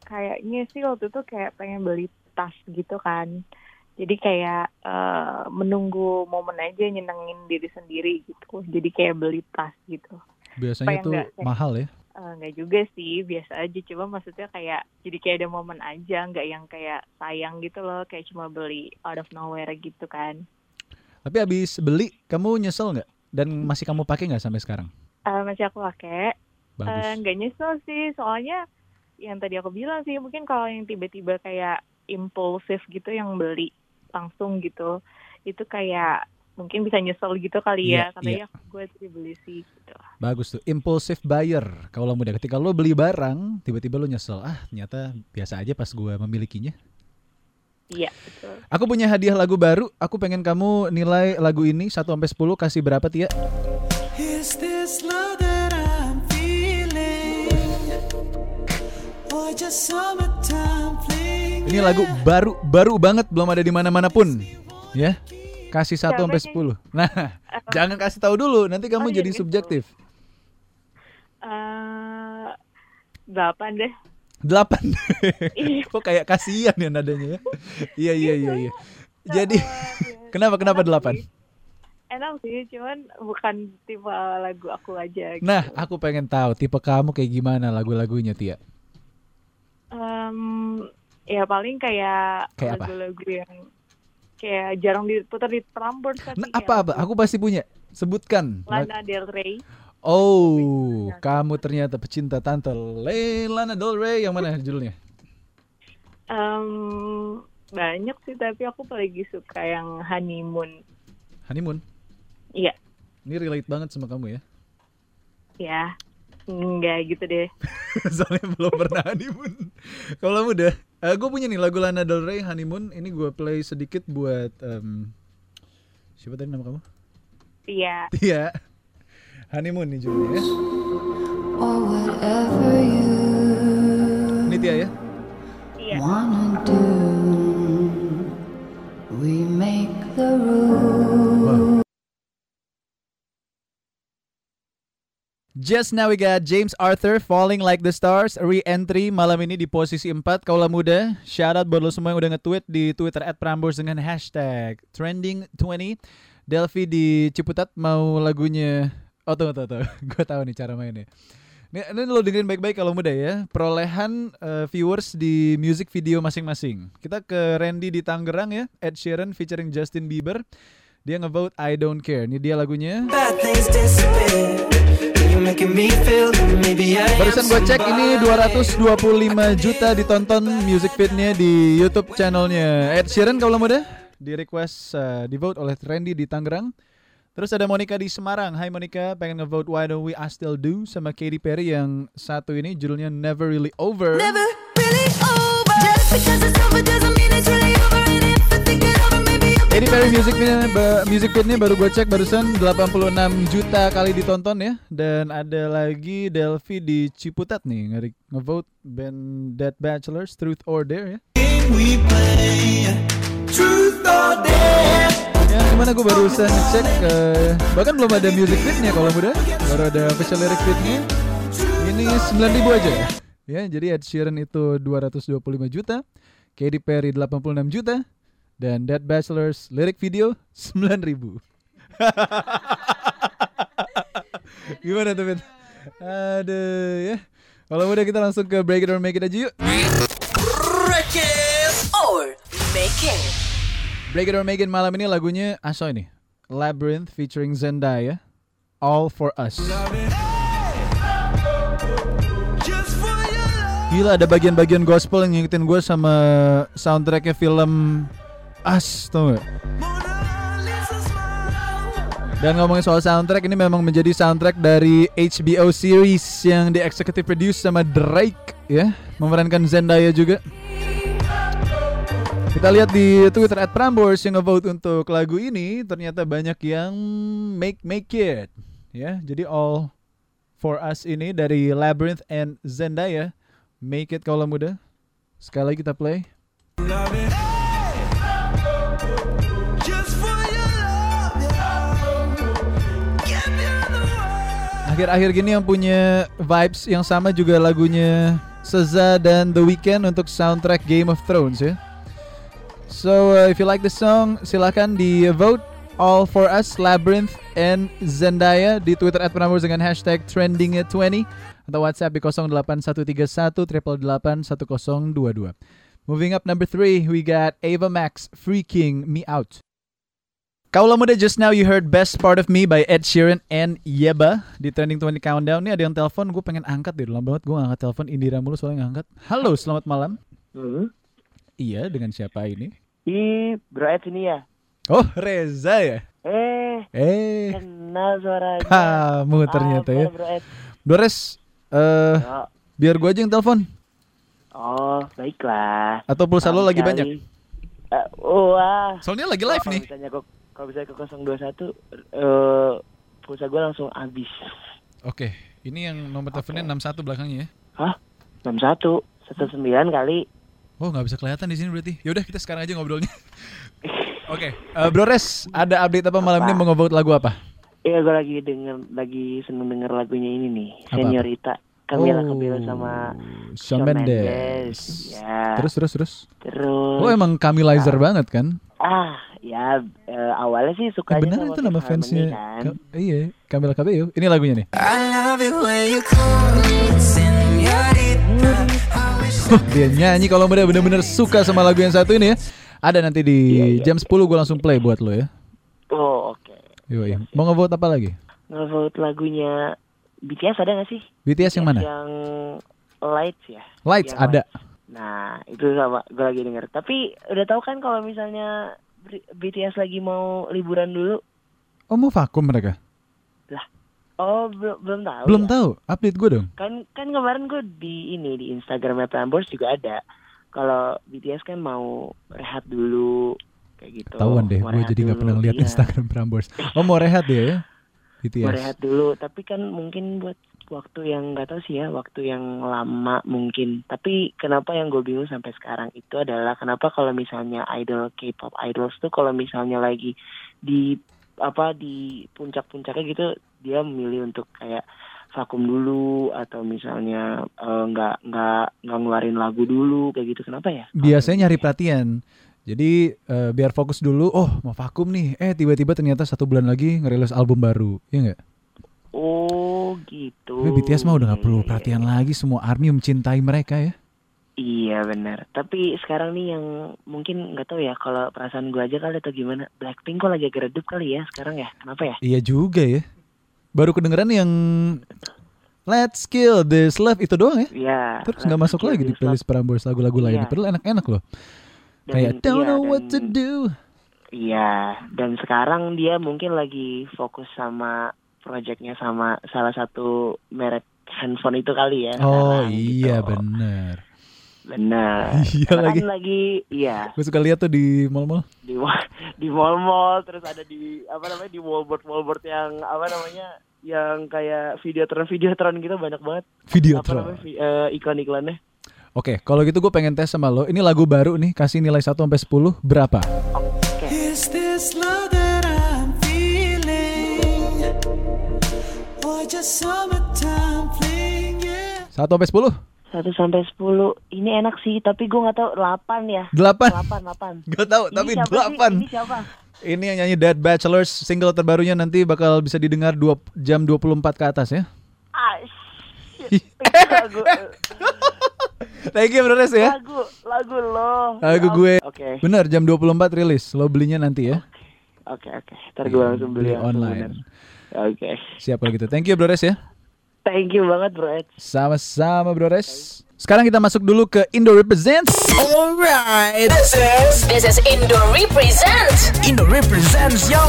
kayaknya sih waktu itu kayak pengen beli tas gitu kan. Jadi kayak eh, menunggu momen aja nyenengin diri sendiri gitu. Jadi kayak beli tas gitu. Biasanya Supaya tuh mahal ya. Eh, nggak juga sih, biasa aja. Cuma maksudnya kayak jadi kayak ada momen aja, nggak yang kayak sayang gitu loh, kayak cuma beli out of nowhere gitu kan. Tapi habis beli, kamu nyesel nggak? Dan masih kamu pakai nggak sampai sekarang? Eh, masih aku pakai. Bagus. Eh, nggak nyesel sih, soalnya yang tadi aku bilang sih mungkin kalau yang tiba-tiba kayak impulsif gitu yang beli langsung gitu, itu kayak mungkin bisa nyesel gitu kali ya, karena iya. ya gue tadi beli sih gitu. Bagus tuh, impulsive buyer. Kalau muda ketika lo beli barang, tiba-tiba lo nyesel. Ah, ternyata biasa aja pas gua memilikinya. Iya, betul. Aku punya hadiah lagu baru. Aku pengen kamu nilai lagu ini 1 sampai 10 kasih berapa, Tia? Is this love that I'm feeling? Or just summertime fling? Ini lagu baru baru banget, belum ada di mana-mana pun. Ya. Kasih 1 sampai Siapa 10. Nah, jangan kasih tahu dulu, nanti kamu Oh, iya jadi gitu. subjektif. Eh, delapan deh. 8. Iya. Kok kayak kasihan ya nadanya ya? Iya, iya, iya, iya. Jadi kenapa kenapa 8? Enak sih, cuman bukan tipe lagu aku aja. Gitu. Nah, aku pengen tahu tipe kamu kayak gimana lagu-lagunya, Tia. Em, ya paling kayak, lagu-lagu yang kayak jarang diputar di Prambors tapi Nah, apa apa? Aku pasti punya. Sebutkan. Lana Del Rey. Oh, kamu ternyata pecinta tante Lana Del Rey yang mana judulnya? Em, banyak sih tapi aku paling suka yang Honeymoon. Honeymoon. Iya, Ini relate banget sama kamu ya. ya. Enggak gitu deh. Soalnya belum pernah honeymoon. Kalau udah, gue punya nih lagu Lana Del Rey Honeymoon. Ini gue play sedikit buat em, siapa tadi nama kamu? Iya. Tia. Honeymoon nih judulnya ya. Or whatever you Ini Tia ya. Iya. wanna do. We make the rules. Just now we got James Arthur Falling Like the Stars Re-entry malam ini di posisi 4 Kaulah muda Shout out buat lo semua yang udah nge-tweet di Twitter Prambors dengan hashtag Trending20 Delphi di Ciputat mau lagunya Oh tunggu tunggu tunggu. Gue tahu nih cara mainnya. Ini, ini lo dengerin baik-baik kalau muda ya. Perolehan eh, viewers di music video masing-masing. Kita ke Randy di Tangerang ya. Ed Sheeran featuring Justin Bieber. Dia ngevote I Don't Care. Ini dia lagunya Barusan gue cek ini somebody. 225 juta ditonton music fitnya di YouTube channelnya Ed Sheeran kalau muda di request uh, di vote oleh Randy di Tangerang. Terus ada Monica di Semarang. Hai Monica, pengen ngevote Why Don't We I Still Do sama Katy Perry yang satu ini judulnya Never Really Over. Never really over. Just because it's over doesn't mean Katy Perry music ba- music fitnya baru gue cek barusan 86 juta kali ditonton ya. Dan ada lagi Delphi di Ciputat nih nge- ngevote band Dead Bachelors Truth or Dare ya. We play truth or dare. Ya gimana gue barusan ngecek eh, bahkan belum ada music fitnya kalau muda baru ada official lyric fitnya ini 9000 aja ya ya jadi Ed Sheeran itu 225 juta Katy Perry 86 juta dan Dead Bachelors lyric video 9000 gimana tuh Fit? Aduh ya. Kalau udah kita langsung ke break it or make it aja yuk. Break it or make it. Break It or Make It malam ini lagunya Aso ini Labyrinth featuring Zendaya All For Us. Gila ada bagian-bagian gospel yang ngingetin gue sama soundtracknya film Us tau? Dan ngomongin soal soundtrack ini memang menjadi soundtrack dari HBO series yang di executive produce sama Drake ya memerankan Zendaya juga. Kita lihat di Twitter at Prambors yang ngevote untuk lagu ini ternyata banyak yang make make it ya. Jadi all for us ini dari Labyrinth and Zendaya make it kalau muda. Sekali lagi kita play. Akhir-akhir gini yang punya vibes yang sama juga lagunya SZA dan The Weeknd untuk soundtrack Game of Thrones ya. So uh, if you like the song, silakan di vote All for Us, Labyrinth, and Zendaya di Twitter at Prambors dengan hashtag trending20 atau WhatsApp di 08131 888 Moving up number three, we got Ava Max, Freaking Me Out. Kaulah muda just now you heard Best Part of Me by Ed Sheeran and Yeba di Trending 20 Countdown. Ini ada yang telepon, gue pengen angkat deh. Lama banget gue angkat telepon Indira mulu soalnya nggak angkat. Halo, selamat malam. Hmm. Iya, dengan siapa ini? Ih, Bro Ed sini ya. Oh, Reza ya? Eh, Eh, kenal suaranya. kamu ternyata ya. Apa, Bro Ed? Dores, Oh, biar gue aja yang telepon. Oh, baiklah. Atau pulsa lo lagi banyak? Uh, wah. Soalnya lagi live Kalau nih. misalnya kalau misalnya ke 021 eh pulsa gue langsung habis. Oke, ini yang nomor teleponnya 61 belakangnya ya. Hah? 61 19 kali. Oh, nggak bisa kelihatan di sini berarti. Yaudah kita sekarang aja ngobrolnya. Oke, eh, Bro Res, ada update apa malam ini mau lagu apa? Iya, gue lagi denger lagi seneng denger lagunya ini nih, Apa-apa? Seniorita. Camila Oh, Cabello sama Shawn Mendes. Mendes. Ya. Terus terus terus. terus Lo emang Camilizer banget kan? ah ya eh, awalnya sih suka beneran itu nama fansnya? kan. Ka- iya, Camila Cabello. Ini lagunya nih. I love it when you call me señorita. I wish Huh, dia nyanyi kalau bener bener suka sama lagu yang satu ini ya. Ada nanti di Iya, jam 10 gue langsung play buat lo ya. Oh, oke. Yoi. Mau ngevote apa lagi? Ngevote lagunya BTS ada gak sih? BTS yang mana? Yang Lights ya. Lights Yang ada. Nah, itu sama gue lagi denger. Tapi udah tahu kan kalau misalnya BTS lagi mau liburan dulu? Oh mau vakum mereka? Oh, belum belum tahu. Belum ya? tahu. Update gue dong. Kan kan kemarin gue di ini di Instagramnya Prambors juga ada. Kalau BTS kan mau rehat dulu kayak gitu. Tahuan deh. Gue jadi nggak pernah lihat iya. Instagram Prambors. Oh mau rehat dia ya? BTS. Mau rehat dulu, tapi kan mungkin buat waktu yang nggak tahu sih ya, waktu yang lama mungkin. Tapi kenapa yang gue bingung sampai sekarang itu adalah kenapa kalau misalnya idol K-pop idols tuh kalau misalnya lagi di apa di puncak-puncaknya gitu dia memilih untuk kayak vakum dulu atau misalnya eh, nggak nggak nggak ngeluarin lagu dulu kayak gitu kenapa ya? Biasanya nyari perhatian. Jadi eh, biar fokus dulu. Oh mau vakum nih. Eh tiba-tiba ternyata satu bulan lagi ngerilis album baru. Iya nggak? Oh gitu. Tapi BTS mah udah nggak perlu perhatian lagi. Semua army mencintai mereka ya. Iya benar. Tapi sekarang nih yang mungkin nggak tahu ya kalau perasaan gue aja kali atau gimana. Blackpink kok lagi agak redup kali ya sekarang ya. Kenapa ya? Iya juga ya. baru kedengeran yang Let's Kill This Love itu doang ya. Iya. Terus nggak masuk lagi di playlist Prambors lagu-lagu lainnya. Iya. Padahal enak-enak loh. Dan- Kayak Don't iya, know what to dan- do. Iya, dan sekarang dia mungkin lagi fokus sama proyeknya sama salah satu merek handphone itu kali ya. Oh sekarang iya gitu. bener. Benar. Iya Karena lagi. Kan lagi iya Gue suka lihat tuh di mall-mall. di di mall-mall terus ada di apa namanya di wallboard wallboard yang apa namanya yang kayak videotron videotron gitu banyak banget. Video apa namanya eh, iklan-iklannya? Oke, kalau gitu gue pengen tes sama lo. Ini lagu baru nih, kasih nilai 1 sampai 10 berapa? Is this 1 sampai 10? 1 sampai 10. Ini enak sih, tapi gue nggak tahu 8 ya. 8. 8 8. Gak tahu, Ini tapi? 8. Ini siapa? Ini yang nyanyi Dead Bachelors single terbarunya nanti bakal bisa didengar 2 jam 24 ke atas ya. Ah, shit. Lagu Thank you Bro Res ya. lagu lagu lo. Lagu Ya gue. Oke. Bener jam 24 rilis. Lo belinya nanti ya. Oke, oke. Ntar gue langsung beli, Beli langsung online. bener. Oke. Siap kalau gitu. Thank you Bro Res ya. Thank you banget, Bro Ed. Sama-sama Bro Res. Sekarang kita masuk dulu ke Indo Represents. Alright, this is This is Indo Represent. Indo Represents, yo.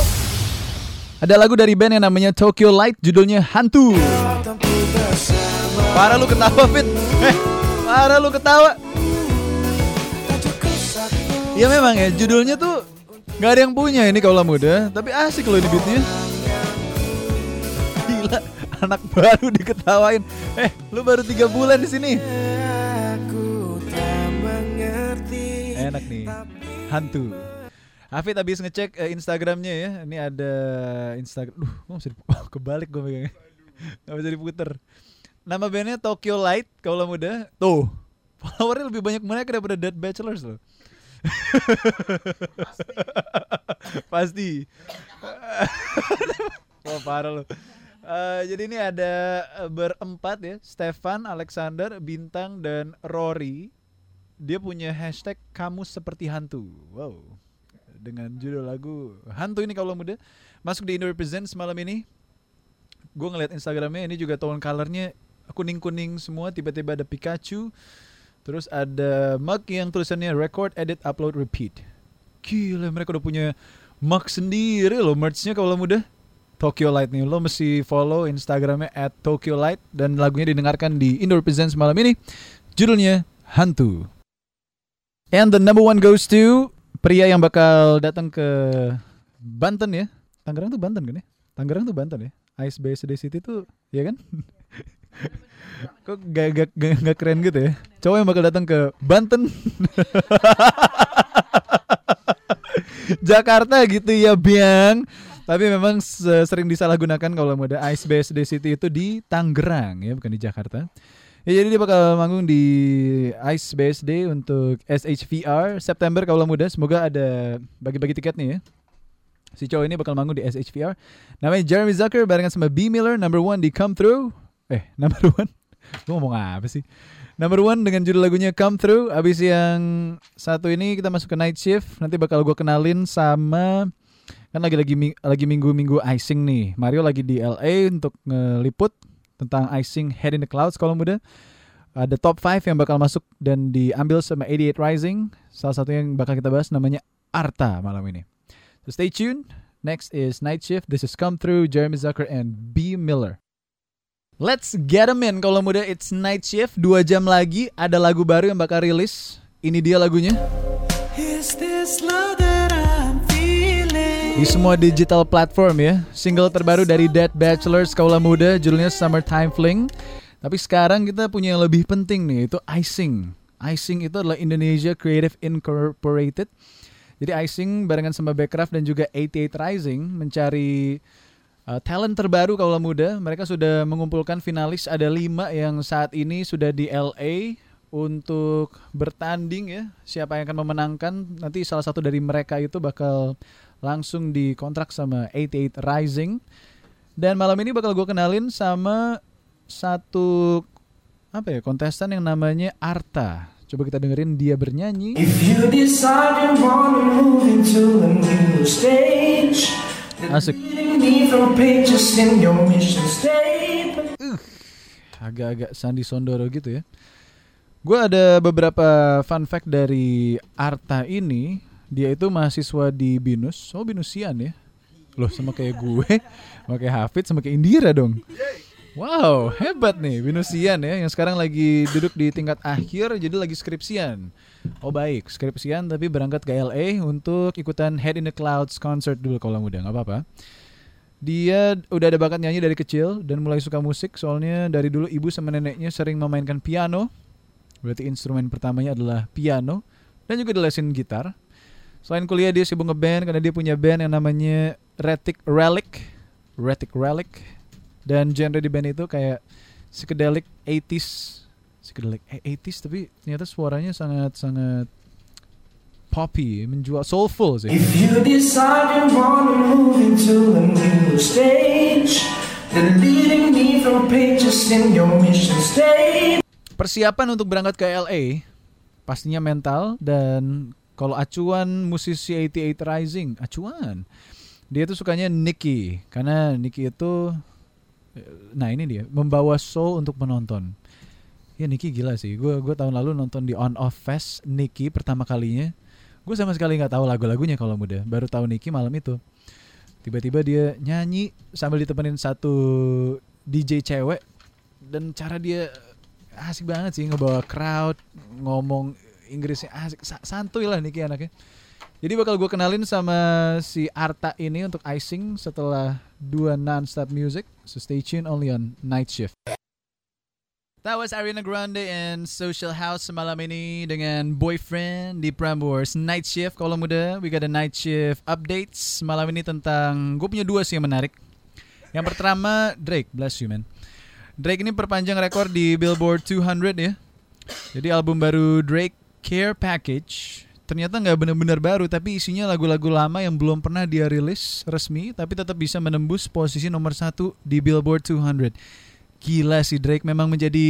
Ada lagu dari band yang namanya Tokyo Light, judulnya Hantu. Parah lu ketawa, Fit. Eh, parah lu ketawa. Ya memang ya, judulnya tuh nggak ada yang punya ini kaulah muda, tapi asik loh ini beatnya. Anak baru diketawain. Eh, lu baru tiga bulan di sini. Aku tak mengerti. Enak nih, hantu. Hafid habis ngecek eh, Instagramnya ya. Ini ada Instagram. Duh, kok bisa dipu- kebalik gue megangnya. Gak bisa diputer. Nama bandnya Tokyo Light kalau muda. Tuh, followernya lebih banyak mereka daripada Dead Bachelors loh. Pasti. Wah parah loh. Eh, jadi ini ada eh, berempat ya, Stefan, Alexander, Bintang, dan Rory. Dia punya hashtag kamu seperti hantu. Wow. Dengan judul lagu Hantu ini kalau muda masuk di Indo Represents malam ini. Gue ngeliat Instagramnya ini juga tone colornya kuning-kuning semua. Tiba-tiba ada Pikachu. Terus ada mug yang tulisannya record, edit, upload, repeat. Gila mereka udah punya mug sendiri loh merchnya kalau muda. Tokyo Light nih lo mesti follow Instagramnya at Tokyo Light dan lagunya didengarkan di Indo Represents malam ini. Judulnya Hantu. And the number one goes to pria yang bakal datang ke Banten ya. Tangerang tuh Banten kan ya? Tangerang tuh Banten ya. Ice Bay City City tuh, ya kan? Kok gak, gak, gak, gak keren gitu ya? Cowok yang bakal datang ke Banten. Jakarta gitu ya, Biang. Tapi memang se- sering disalahgunakan kalau ada Ice BSD City itu di Tangerang ya, bukan di Jakarta. Ya jadi dia bakal manggung di Ice BSD untuk SHVR September kalau muda. Semoga ada bagi-bagi tiketnya ya. Si cowok ini bakal manggung di SHVR. Namanya Jeremy Zucker barengan sama B Miller number one di Come Through. Eh number one. Gue ngomong apa sih? Number one dengan judul lagunya Come Through. Abis yang satu ini kita masuk ke Night Shift. Nanti bakal gue kenalin sama kan lagi lagi lagi minggu minggu icing nih. Mario lagi di LA untuk ngeliput tentang icing Head in the Clouds kalau muda. Ada top 5 yang bakal masuk dan diambil sama 88 Rising. Salah satu yang bakal kita bahas namanya Arta malam ini. So stay tuned. Next is Night Shift. This is Come Through, Jeremy Zucker and B Miller. Let's get 'em in kalau muda. It's Night Shift. Dua jam lagi ada lagu baru yang bakal rilis. Ini dia lagunya. Is this love? Di semua digital platform ya. Single terbaru dari Dead Bachelors Kaula Muda judulnya Summertime Fling. Tapi sekarang kita punya yang lebih penting nih, itu Icing. Icing itu adalah Indonesia Creative Incorporated. Jadi Icing barengan sama Backcraft dan juga 88 Rising mencari uh, talent terbaru Kaula Muda. Mereka sudah mengumpulkan finalis ada lima yang saat ini sudah di LA untuk bertanding ya. Siapa yang akan memenangkan nanti salah satu dari mereka itu bakal langsung dikontrak sama 88 Rising. Dan malam ini bakal gue kenalin sama satu apa ya kontestan yang namanya Arta. Coba kita dengerin dia bernyanyi. If you decide you wanna move into a new stage, Asik. statement. agak-agak Sandi Sondoro gitu ya. Gue ada beberapa fun fact dari Arta ini. Dia itu mahasiswa di Binus. Oh Binusian ya. Loh sama kayak gue. Sama kayak Hafid sama kayak Indira dong. Wow hebat nih Binusian ya. Yang sekarang lagi duduk di tingkat akhir jadi lagi skripsian. Oh baik skripsian tapi berangkat ke LA untuk ikutan Head in the Clouds concert dulu kalau muda nggak apa-apa. Dia udah ada bakat nyanyi dari kecil dan mulai suka musik soalnya dari dulu ibu sama neneknya sering memainkan piano. Berarti instrumen pertamanya adalah piano dan juga dilesin gitar. Selain kuliah dia sibuk ngeband karena dia punya band yang namanya Retic Relic. Retic Relic. Dan genre di band itu kayak psychedelic 80s. Psychedelic eh, 80s tapi ternyata suaranya sangat-sangat poppy, menjual soulful sih. If you decide you wanna move into a new stage, then leading me from pages in your mission statement. Persiapan untuk berangkat ke LA pastinya mental dan kalau acuan musisi 88 Rising, acuan. Dia tuh sukanya Nicky karena Nicky itu eh, nah ini dia membawa show untuk penonton. Ya Nicky gila sih. Gue gue tahun lalu nonton di On Off Fest Nicky pertama kalinya. Gue sama sekali nggak tahu lagu-lagunya kalau muda. Baru tahu Nicky malam itu. Tiba-tiba dia nyanyi sambil ditemenin satu DJ cewek dan cara dia asik banget sih ngebawa crowd ngomong Inggrisnya asik sa- santuy lah Niki anaknya. Jadi bakal gue kenalin sama si Arta ini untuk icing setelah dua non-stop music. So stay tuned only on Night Shift. That was Ariana Grande and Social House semalam ini dengan Boyfriend di Prambors. Night Shift kalau muda we got a Night Shift updates malam ini tentang gue punya dua sih yang menarik. Yang pertama Drake bless you man. Drake ini perpanjang rekor di Billboard 200 ya. Jadi album baru Drake Care Package ternyata nggak benar-benar baru tapi isinya lagu-lagu lama yang belum pernah dia rilis resmi tapi tetap bisa menembus posisi nomor satu di Billboard 200. Gila sih Drake memang menjadi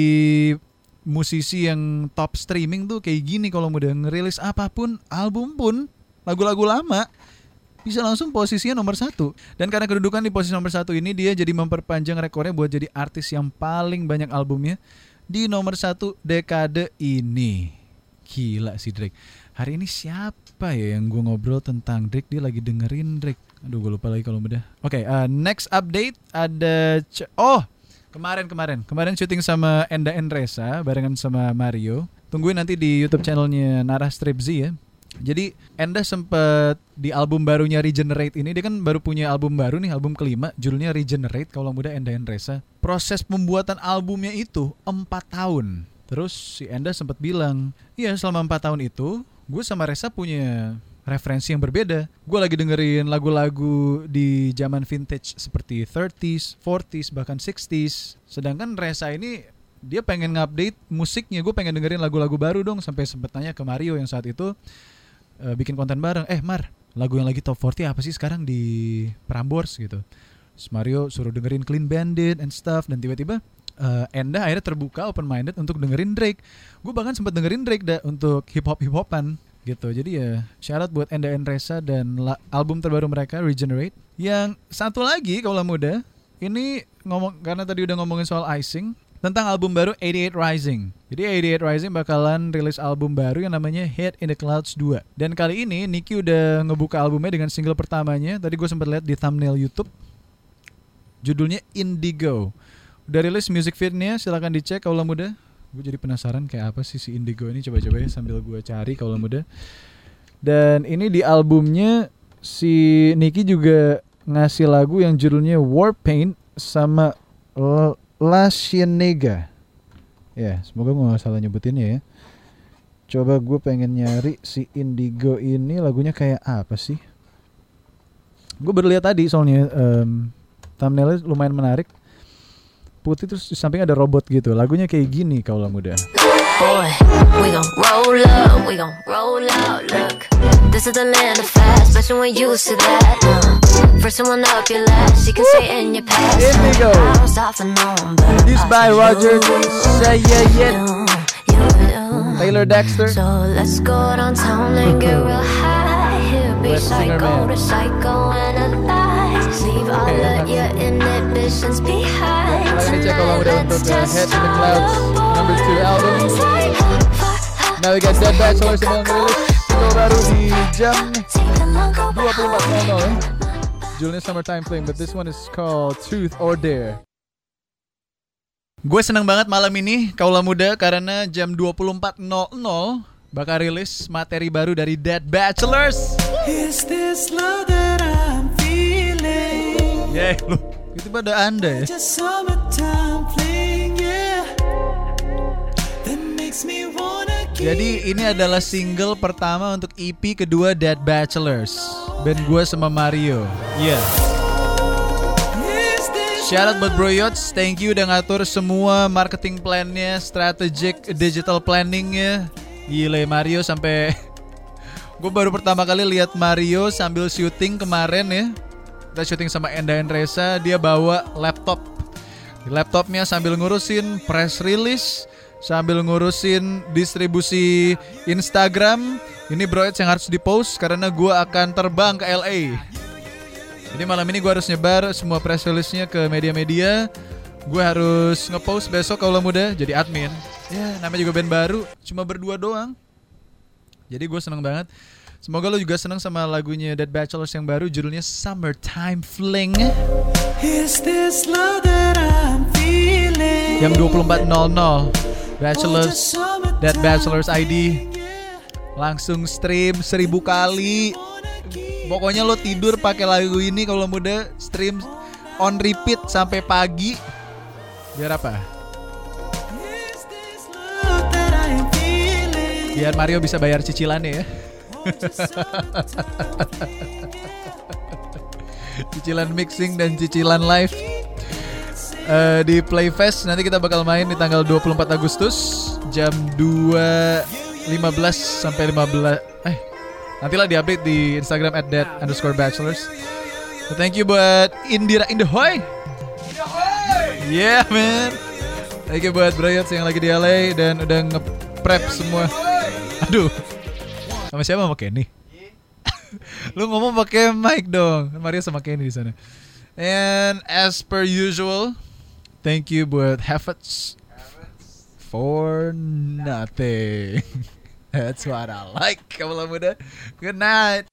musisi yang top streaming tuh kayak gini kalau udah ngerilis apa pun album pun lagu-lagu lama bisa langsung posisinya nomor satu. Dan karena kedudukan di posisi nomor satu ini dia jadi memperpanjang rekornya buat jadi artis yang paling banyak albumnya di nomor satu dekade ini. Gila sih Drake. Hari ini siapa ya yang gue ngobrol tentang Drake? Dia lagi dengerin Drake. Aduh gue lupa lagi kalau udah. Oke, uh, next update ada oh kemarin kemarin kemarin syuting sama Enda Endresa barengan sama Mario. Tungguin nanti di YouTube channelnya Nara Strip Z ya. Jadi Enda sempet di album barunya Regenerate ini dia kan baru punya album baru nih album kelima judulnya Regenerate kalau muda Enda Endresa. Proses pembuatan albumnya itu 4 tahun. Terus si Enda sempat bilang, iya selama 4 tahun itu gue sama Resa punya referensi yang berbeda. Gue lagi dengerin lagu-lagu di zaman vintage seperti 30s, 40s, bahkan 60s. Sedangkan Resa ini dia pengen ngupdate musiknya. Gue pengen dengerin lagu-lagu baru dong. Sampai sempet tanya ke Mario yang saat itu eh, bikin konten bareng. Eh Mar, lagu yang lagi top 40 apa sih sekarang di Prambors gitu. Terus Mario suruh dengerin Clean Bandit and stuff. Dan tiba-tiba eh, Enda akhirnya terbuka open minded untuk dengerin Drake. Gue bahkan sempat dengerin Drake dah untuk hip hop hip hopan gitu. Jadi ya syarat buat Enda Endresa dan album terbaru mereka Regenerate. Yang satu lagi kalau muda ini ngomong karena tadi udah ngomongin soal icing tentang album baru 88 Rising. Jadi 88 Rising bakalan rilis album baru yang namanya Head in the Clouds 2. Dan kali ini Nicky udah ngebuka albumnya dengan single pertamanya. Tadi gue sempat lihat di thumbnail YouTube. Judulnya Indigo. Udah rilis music feednya, silahkan dicek kalau muda. Gue jadi penasaran kayak apa sih si Indigo ini coba-coba ya sambil gue cari kalau muda. Dan ini di albumnya si Nicky juga ngasih lagu yang judulnya Warpaint sama L- La Cienega. Ya, semoga gue gak salah nyebutinnya ya. Coba gue pengen nyari si Indigo ini lagunya kayak apa sih? Gue baru lihat tadi soalnya em, thumbnailnya lumayan menarik. Putih terus di samping ada robot gitu. Lagunya kayak gini kalau muda. Boy, we gon' roll up, we gon' roll out. Look, this is the land of fast, but you ain't used to that. Uh, first one up, your last. You can say in your past. Indigo. I don't stop for no one, but Produced I by for Roger you, Sayayet. you, you. Taylor Dexter. So let's go downtown and get real high. Here be psycho to psycho analyze. Leave all of your inhibitions behind. Tonight, let's just Head in the try Clouds number two album. Got Dead Bachelors yang merilis single baru di jam take a longer 24.00 ya. Judulnya Summertime Fling, but this one is called Truth or Dare. Gue seneng banget malam ini Kaula Muda karena jam 24.00 bakal rilis materi baru dari Dead Bachelors. Is this love that Feeling? Yeay, lu itu pada anda ya. Yeah. Jadi ini adalah single pertama untuk EP kedua Dead Bachelors. Band gue sama Mario. Iya. Shout out buat Bro Yots, thank you udah ngatur semua marketing plan-nya, strategic digital planning-nya. Gile Mario sampai gue baru pertama kali lihat Mario sambil syuting kemarin ya. Kita syuting sama Enda Endresa, dia bawa laptop. Di laptopnya sambil ngurusin press release, sambil ngurusin distribusi Instagram. Ini Bro yang harus di-post karena gue akan terbang ke LA. Jadi malam ini gue harus nyebar semua press release-nya ke media-media. Gue harus ngepost besok kalau muda jadi admin. Ya, namanya juga band baru, cuma berdua doang. Jadi gue seneng banget. Semoga lo juga seneng sama lagunya Dead Bachelors yang baru judulnya Summertime Fling. Is this love that I'm feeling? Jam 24.00 Bachelors summertime Dead Bachelors ID langsung stream seribu kali. Pokoknya lo tidur pakai lagu ini kalau muda stream on repeat sampai pagi. Biar apa? Is this love that I'm feeling? Biar Mario bisa bayar cicilannya ya. cicilan mixing dan cicilan live. Eh, di Playfest nanti kita bakal main di tanggal 24 Agustus jam 2.15 sampai 15 eh nantilah diupdate di Instagram at that underscore bachelors. So, thank you buat Indira Indahoy Yeah man. Thank you buat Brayot yang lagi di LA dan udah nge-prep semua. Aduh Sama siapa sama Kenny? Lu ngomong pakai mic dong. Mario sama Kenny di sana. And as per usual, thank you buat Havertz for nothing. That's what I like. Kamu muda. Good night.